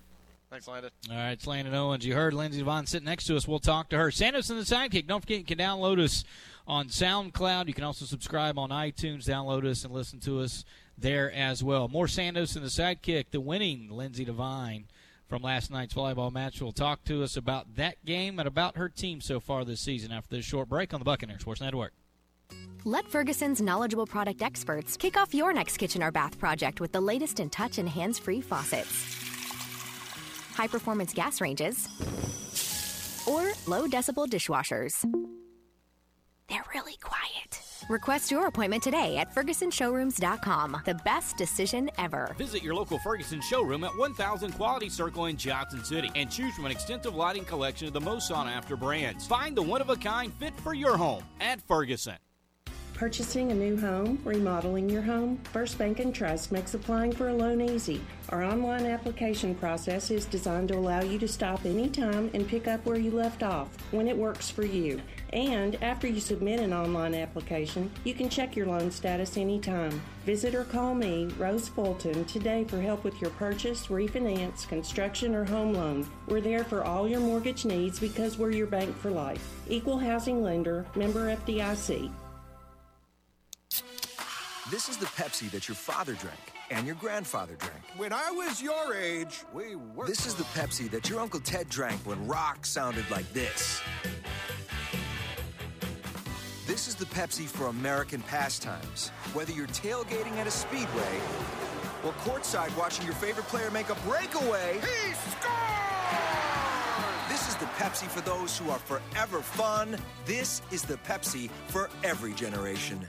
Thanks, Landon. All right, it's Landon Owens. You heard Lindsey Devine sitting next to us. We'll talk to her. Sandos and the Sidekick. Don't forget, you can download us on SoundCloud. You can also subscribe on iTunes, download us, and listen to us there as well. More Sandos and the Sidekick, the winning Lindsey Devine from last night's volleyball match will talk to us about that game and about her team so far this season after this short break on the Buccaneer Sports Network. Let Ferguson's knowledgeable product experts kick off your next kitchen or bath project with the latest in touch and hands free faucets, high performance gas ranges, or low decibel dishwashers. They're really quiet. Request your appointment today at FergusonShowrooms.com. The best decision ever. Visit your local Ferguson showroom at 1000 Quality Circle in Johnson City and choose from an extensive lighting collection of the most sought after brands. Find the one of a kind fit for your home at Ferguson. Purchasing a new home, remodeling your home, First Bank and Trust makes applying for a loan easy. Our online application process is designed to allow you to stop anytime and pick up where you left off when it works for you. And after you submit an online application, you can check your loan status anytime. Visit or call me, Rose Fulton, today for help with your purchase, refinance, construction, or home loan. We're there for all your mortgage needs because we're your bank for life. Equal housing lender, member FDIC. This is the Pepsi that your father drank and your grandfather drank. When I was your age, we were. This is the Pepsi that your Uncle Ted drank when rock sounded like this. This is the Pepsi for American pastimes. Whether you're tailgating at a speedway or courtside watching your favorite player make a breakaway, he scored! This is the Pepsi for those who are forever fun. This is the Pepsi for every generation.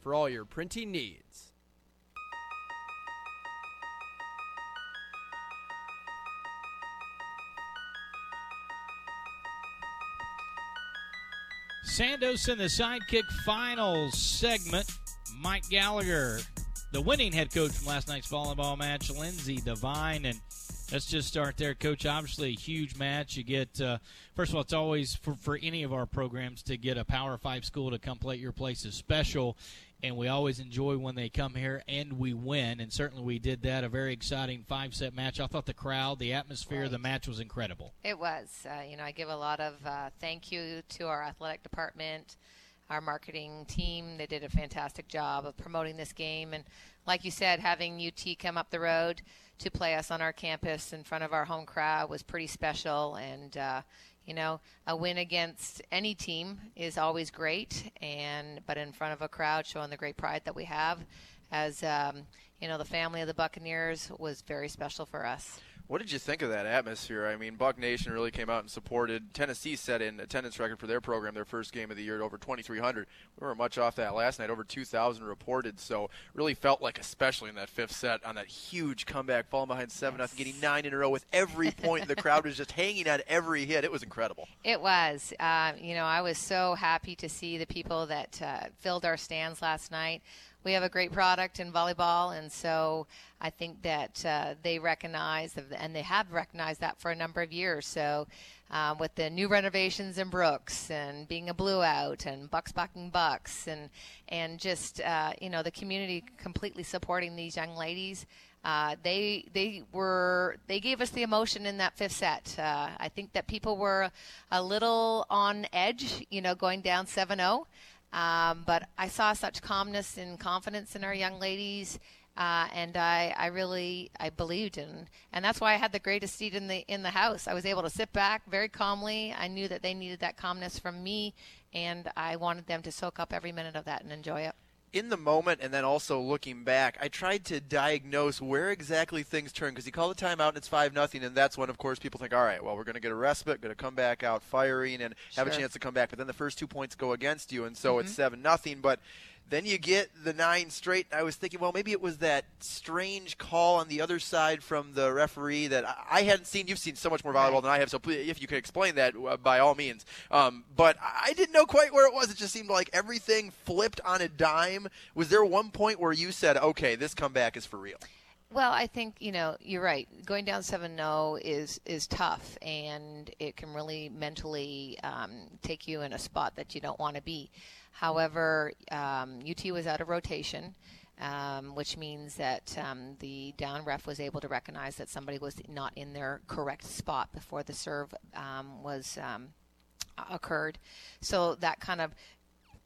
for all your printing needs. Sandos in the sidekick final segment. Mike Gallagher, the winning head coach from last night's volleyball match, Lindsey Devine, and let's just start there, Coach. Obviously, a huge match. You get uh, first of all, it's always for, for any of our programs to get a Power Five school to come play at your place is special, and we always enjoy when they come here and we win. And certainly, we did that. A very exciting five set match. I thought the crowd, the atmosphere, Right. the match was incredible. It was. Uh, you know, I give a lot of uh, thank you to our athletic department, our marketing team. They did a fantastic job of promoting this game. And like you said, having UT come up the road to play us on our campus in front of our home crowd was pretty special. And, uh, you know, a win against any team is always great. And but in front of a crowd, showing the great pride that we have as, um, you know, the family of the Buccaneers was very special for us. What did you think of that atmosphere? I mean, Buck Nation really came out and supported. Tennessee set an attendance record for their program, their first game of the year, at over 2,300. We were much off that last night, over 2,000 reported. So really felt like, especially in that fifth set, on that huge comeback, falling behind seven nothing, getting nine in a row with every point. the crowd was just hanging on every hit. It was incredible. It was. Uh, you know, I was so happy to see the people that uh, filled our stands last night. We have a great product in volleyball, and so I think that uh, they recognize and they have recognized that for a number of years. So. Um, with the new renovations in Brooks and being a blue out and Bucks bucking Bucks and and just uh, you know the community completely supporting these young ladies. Uh, they they were they gave us the emotion in that fifth set. Uh, I think that people were a little on edge, you know, going down 7-0. Um, but I saw such calmness and confidence in our young ladies. Uh, and I, I really I believed in, and that's why I had the greatest seat in the in the house. I was able to sit back very calmly. I knew that they needed that calmness from me, and I wanted them to soak up every minute of that and enjoy it in the moment and then also looking back, I tried to diagnose where exactly things turn because you call the timeout and it's five nothing, and that's when of course people think, all right, well we're going to get a respite, going to come back out firing and have a chance to come back. But then the first two points go against you, and so mm-hmm. it's seven nothing. But then you get the nine straight. I was thinking, well, maybe it was that strange call on the other side from the referee that I hadn't seen. You've seen so much more volleyball than I have, so please, if you could explain that, uh, by all means. Um, but I didn't know quite where it was. It just seemed like everything flipped on a dime. Was there one point where you said, okay, this comeback is for real? Well, I think you know you're right. Going down seven zero is is tough, and it can really mentally um, take you in a spot that you don't want to be. However, um, UT was out of rotation. Um, which means that um, the down ref was able to recognize that somebody was not in their correct spot before the serve um, was um, occurred. So that kind of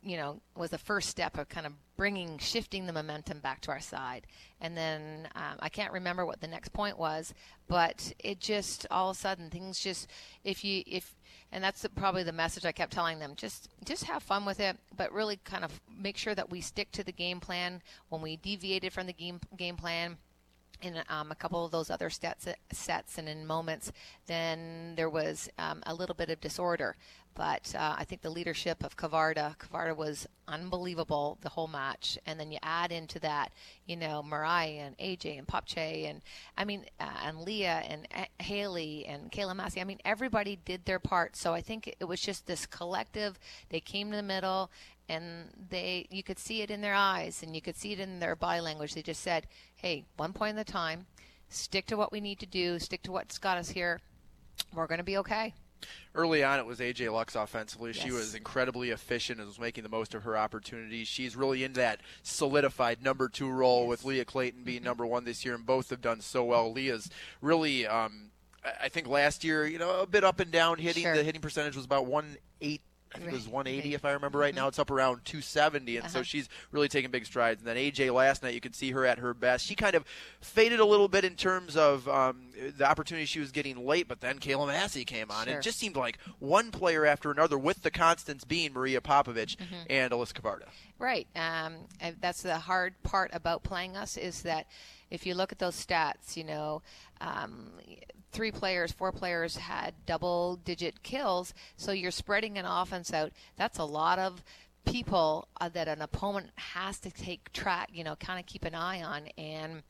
you know, was the first step of kind of bringing, shifting the momentum back to our side. And then um, I can't remember what the next point was, but it just all of a sudden things just, if you, if, and that's the, probably the message I kept telling them, just, just have fun with it, but really kind of make sure that we stick to the game plan. When we deviated from the game game plan, in um, a couple of those other sets, sets and in moments, then there was um, a little bit of disorder. But uh, I think the leadership of Kavarda, Kavarda was unbelievable the whole match. And then you add into that, you know, Mariah and AJ and Popche and I mean, uh, and Leah and Haley and Kayla Massey. I mean, everybody did their part. So I think it was just this collective. They came to the middle and they you could see it in their eyes and you could see it in their body language. They just said, "Hey, one point at a time. Stick to what we need to do. Stick to what's got us here. We're going to be okay." Early on, it was AJ Lux offensively. Yes. She was incredibly efficient and was making the most of her opportunities. She's really in that solidified number two role yes. with Leah Clayton being mm-hmm. number one this year, and both have done so well. Leah's really. Um, I think last year, you know, a bit up and down hitting. Sure. The hitting percentage was about one eight I think it was 180 if I remember right. Mm-hmm. Now it's up around 270, and uh-huh. so she's really taking big strides. And then AJ last night, you could see her at her best. She kind of faded a little bit in terms of um, the opportunity she was getting late, but then Kayla Massey came on. Sure. It just seemed like one player after another, with the constants being Maria Popovich mm-hmm. and Alyssa Kavarda. Right. Um, that's the hard part about playing us is that if you look at those stats, you know, um, three players, four players had double digit kills. So you're spreading an offense out. That's a lot of people uh, that an opponent has to take track, you know, kind of keep an eye on. And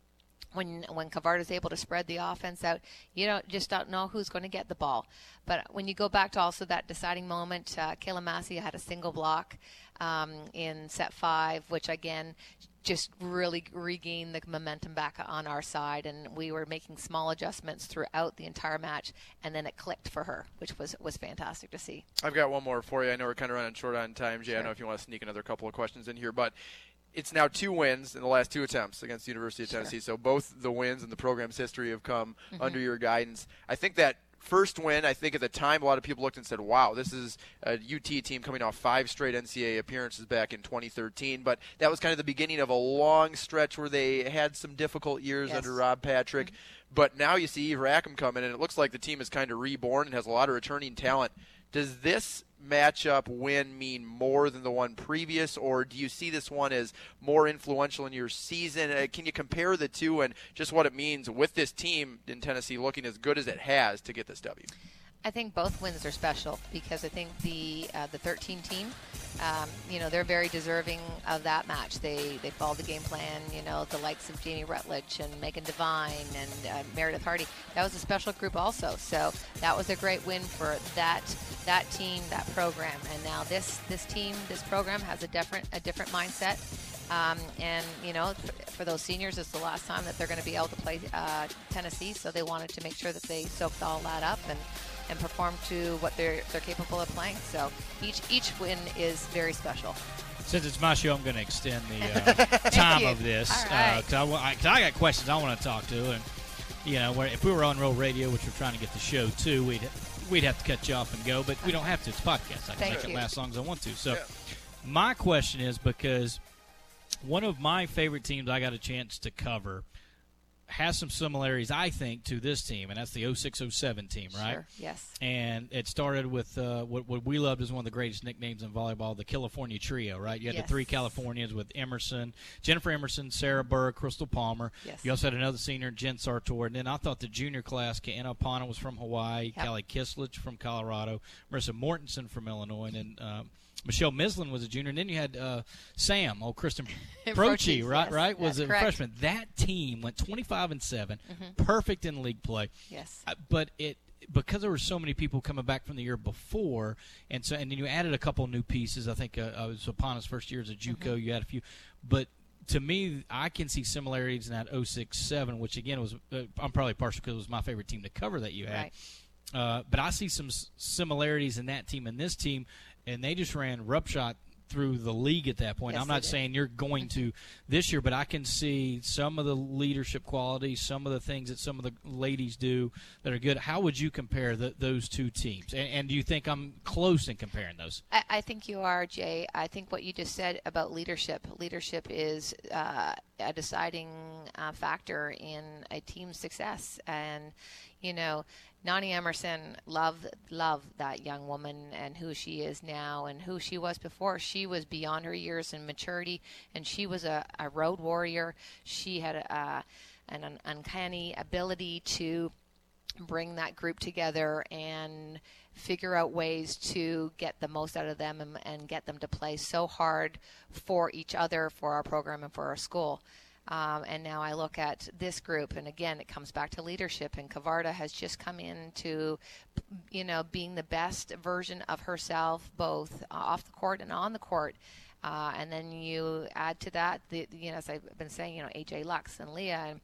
when when Cavard is able to spread the offense out, you don't just don't know who's going to get the ball. But when you go back to also that deciding moment, uh, Kayla Massey had a single block um, in set five, which again just really regain the momentum back on our side and we were making small adjustments throughout the entire match and then it clicked for her which was was fantastic to see i've got one more for you i know we're kind of running short on time jay sure. i know if you want to sneak another couple of questions in here but it's now two wins in the last two attempts against the University of Tennessee. Sure. So both the wins in the program's history have come mm-hmm. under your guidance. I think that first win, I think at the time a lot of people looked and said, "Wow, this is a UT team coming off five straight NCAA appearances back in 2013." But that was kind of the beginning of a long stretch where they had some difficult years yes. under Rob Patrick. Mm-hmm. But now you see Eve Rackham coming, in, and it looks like the team is kind of reborn and has a lot of returning talent. Does this matchup win mean more than the one previous, or do you see this one as more influential in your season? Uh, can you compare the two and just what it means with this team in Tennessee looking as good as it has to get this W? I think both wins are special because I think the uh, the 13 team, um, you know, they're very deserving of that match. They they followed the game plan. You know, the likes of Jeannie Rutledge and Megan Devine and uh, Meredith Hardy. That was a special group also. So that was a great win for that that team, that program. And now this this team, this program has a different a different mindset. Um, and you know, for, those seniors, it's the last time that they're going to be able to play uh, Tennessee, so they wanted to make sure that they soaked all that up and and perform to what they're they're capable of playing. So each each win is very special. Since it's my show, I'm going to extend the uh, time of this because I, wa- I, 'cause I got questions I want to talk to, and you know, where, if we were on Roll Radio, which we're trying to get the show to, we'd we'd have to cut you off and go, but we don't have to. It's a podcast. I can Thank make you. it last as long as I want to. So, my question is because one of my favorite teams I got a chance to cover has some similarities, I think, to this team, and that's the 0607 team, right? Sure. Yes. And it started with uh, what, what we loved is one of the greatest nicknames in volleyball, the California Trio, right? You had Yes. the three Californians with Emerson, Jennifer Emerson, Sarah Burr, Crystal Palmer. Yes. You also had another senior, Jen Sartor. And then I thought the junior class, Kaena Pana was from Hawaii, Yep. Callie Kislich from Colorado, Marissa Mortensen from Illinois, and then um, Michelle Mislin was a junior. And then you had uh, Sam, oh, Kristen Prochi, right? yes, right? Was a correct. freshman. That team went 25 and 7, Mhm. perfect in league play. Yes. Uh, but it because there were so many people coming back from the year before, and so and then you added a couple new pieces. I think uh, I was upon his first year as a JUCO. You had a few, but to me, I can see similarities in that 06-7, which again was uh, I'm probably partial because it was my favorite team to cover that you had. Right. Uh, but I see some s- similarities in that team and this team, and they just ran rupshot through the league at that point. Yes, I'm not saying you're going to this year, but I can see some of the leadership qualities, some of the things that some of the ladies do that are good. How would you compare the, those two teams? And, and do you think I'm close in comparing those? I, I think you are, Jay. I think what you just said about leadership. Leadership is uh, a deciding uh, factor in a team's success. And, you know, Nani Emerson, love, love that young woman and who she is now and who she was before. She was beyond her years in maturity, and she was a, a road warrior. She had a, an un- uncanny ability to bring that group together and figure out ways to get the most out of them and, and get them to play so hard for each other, for our program, and for our school. Um, and now I look at this group, and again, it comes back to leadership. And Kavarda has just come into, you know, being the best version of herself, both off the court and on the court. Uh, and then you add to that, the, you know, as I've been saying, you know, AJ Lux and Leah, and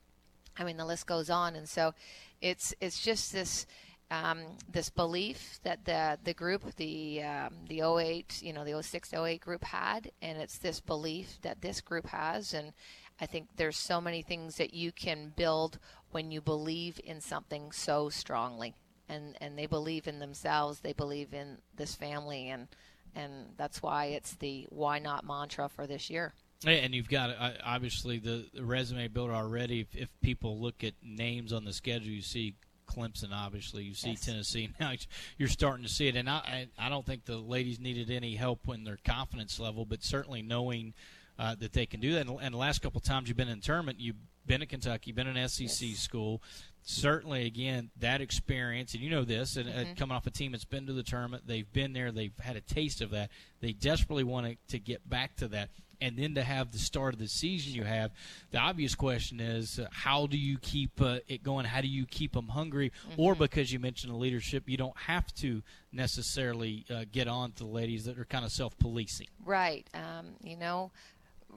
I mean, the list goes on, and so it's it's just this um, this belief that the the group, the um, the 08, you know, the 06 08 group had, and it's this belief that this group has, and I think there's so many things that you can build when you believe in something so strongly, and and they believe in themselves, they believe in this family, and and that's why it's the why not mantra for this year. And you've got uh, obviously the, resume builder already. If, if people look at names on the schedule, you see Clemson. Obviously, you see Yes. Tennessee. Now you're starting to see it, and I, I I don't think the ladies needed any help in their confidence level, but certainly knowing uh, that they can do that. And, and the last couple times you've been in tournament, you've been at Kentucky, been an SEC school. Certainly, again, that experience, and you know this, and uh, Mhm. coming off a team that's been to the tournament, they've been there, they've had a taste of that. They desperately want to, get back to that. And then to have the start of the season you have, the obvious question is uh, how do you keep uh, it going? How do you keep them hungry? Or because you mentioned the leadership, you don't have to necessarily uh, get on to the ladies that are kind of self policing. Right. Um, you know,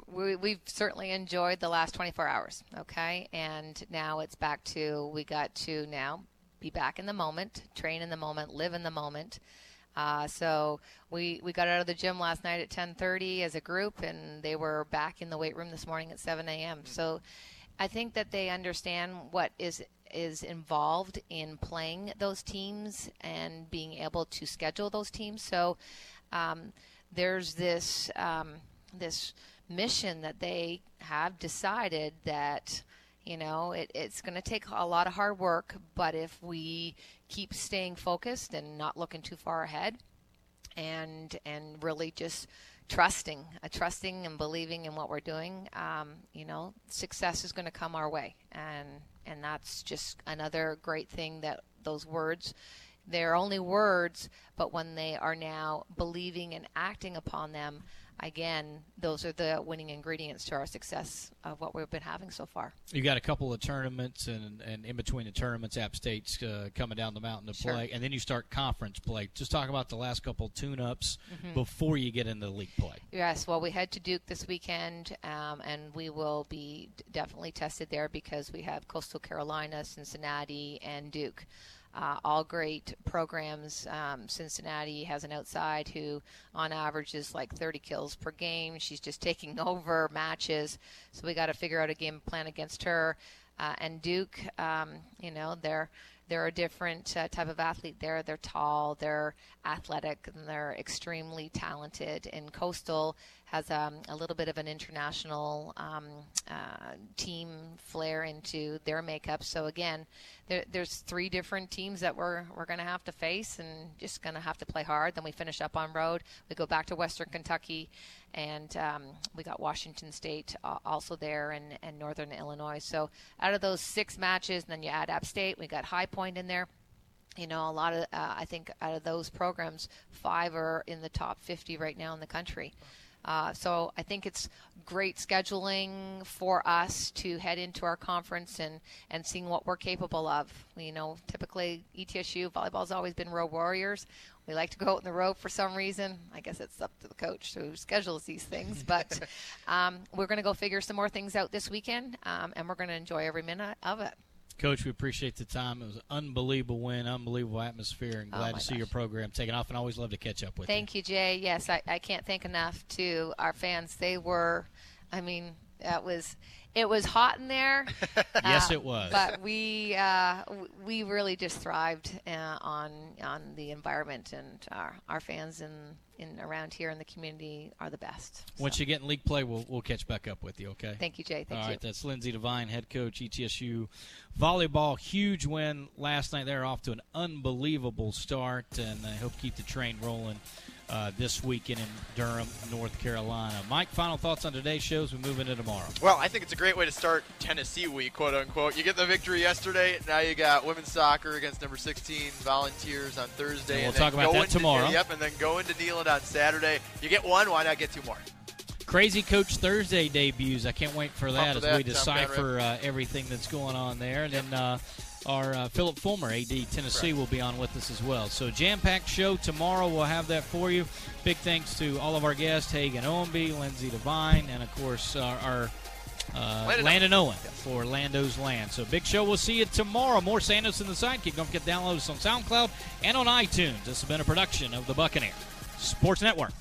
we, we've certainly enjoyed the last 24 hours, okay? And now it's back to, we got to now be back in the moment, train in the moment, live in the moment. Uh, so we, we got out of the gym last night at 10:30 as a group, and they were back in the weight room this morning at 7 a.m. So I think that they understand what is is involved in playing those teams and being able to schedule those teams. So um, there's this um, this mission that they have decided that you know it, it's going to take a lot of hard work, but if we keep staying focused and not looking too far ahead, and and really just trusting, uh, trusting and believing in what we're doing, um, you know, success is going to come our way, and and that's just another great thing that those words they're only words, but when they are now believing and acting upon them, again, those are the winning ingredients to our success of what we've been having so far. You got a couple of tournaments, and, and in between the tournaments, App State's uh, coming down the mountain to Sure. play, and then you start conference play. Just talk about the last couple tune-ups Mhm. before you get into league play. Yes, well, we head to Duke this weekend, um, and we will be definitely tested there because we have Coastal Carolina, Cincinnati, and Duke. Uh, all great programs. Um, Cincinnati has an outside who, on average, is like 30 kills per game. She's just taking over matches, so we got to figure out a game plan against her. Uh, and Duke, um, you know, they're they're a different uh, type of athlete there. They're tall, they're athletic, and they're extremely talented. And Coastal has um, a little bit of an international um, uh, team flair into their makeup. So again, there, there's three different teams that we're we're going to have to face, and just going to have to play hard. Then we finish up on road. We go back to Western Kentucky, and um, we got Washington State uh, also there, and, and Northern Illinois. So out of those six matches, and then you add App State, we got High Point in there you know, a lot of, uh, I think out of those programs, five are in the top 50 right now in the country. Uh, so I think it's great scheduling for us to head into our conference and, and seeing what we're capable of. You know, typically ETSU volleyball's always been road warriors. We like to go out in the road for some reason. I guess it's up to the coach who schedules these things. But um, we're going to go figure some more things out this weekend, um, and we're going to enjoy every minute of it. Coach, we appreciate the time. It was an unbelievable win, unbelievable atmosphere, and Oh, glad my to see your program taking off. And always love to catch up with you. Thank you, Jay. Yes, I, I can't thank enough to our fans. They were, I mean, that was, it was hot in there. Yes, uh, it was. But we, uh, we really just thrived uh, on on the environment, and our our fans in in around here in the community are the best. Once you get in league play, we'll, we'll catch back up with you, okay? Thank you, Jay. Thank All you. right, that's Lindsey Devine, head coach, ETSU volleyball. Huge win last night. They're off to an unbelievable start, and I hope keep the train rolling uh, this weekend in Durham, North Carolina. Mike, final thoughts on today's show as we move into tomorrow. Well, I think it's a great way to start Tennessee week, quote unquote. You get the victory yesterday. Now you got women's soccer against number 16 Volunteers on Thursday. And we'll then talk about that tomorrow. Yep, and then go into Neyland on Saturday. You get one, why not get two more? Crazy Coach Thursday debuts. I can't wait for that Pumped as for we decipher uh, everything that's going on there. And then uh, our uh, Phillip Fulmer, AD Tennessee, will be on with us as well. So jam-packed show tomorrow. We'll have that for you. Big thanks to all of our guests, Hagen Owenby, Lindsey Devine, and of course our, our uh, Landon Landon Owen for Lando's Land. So big show. We'll see you tomorrow. More Sandos in the Sidekick. Don't forget to download us on SoundCloud and on iTunes. This has been a production of the Buccaneer Sports Network.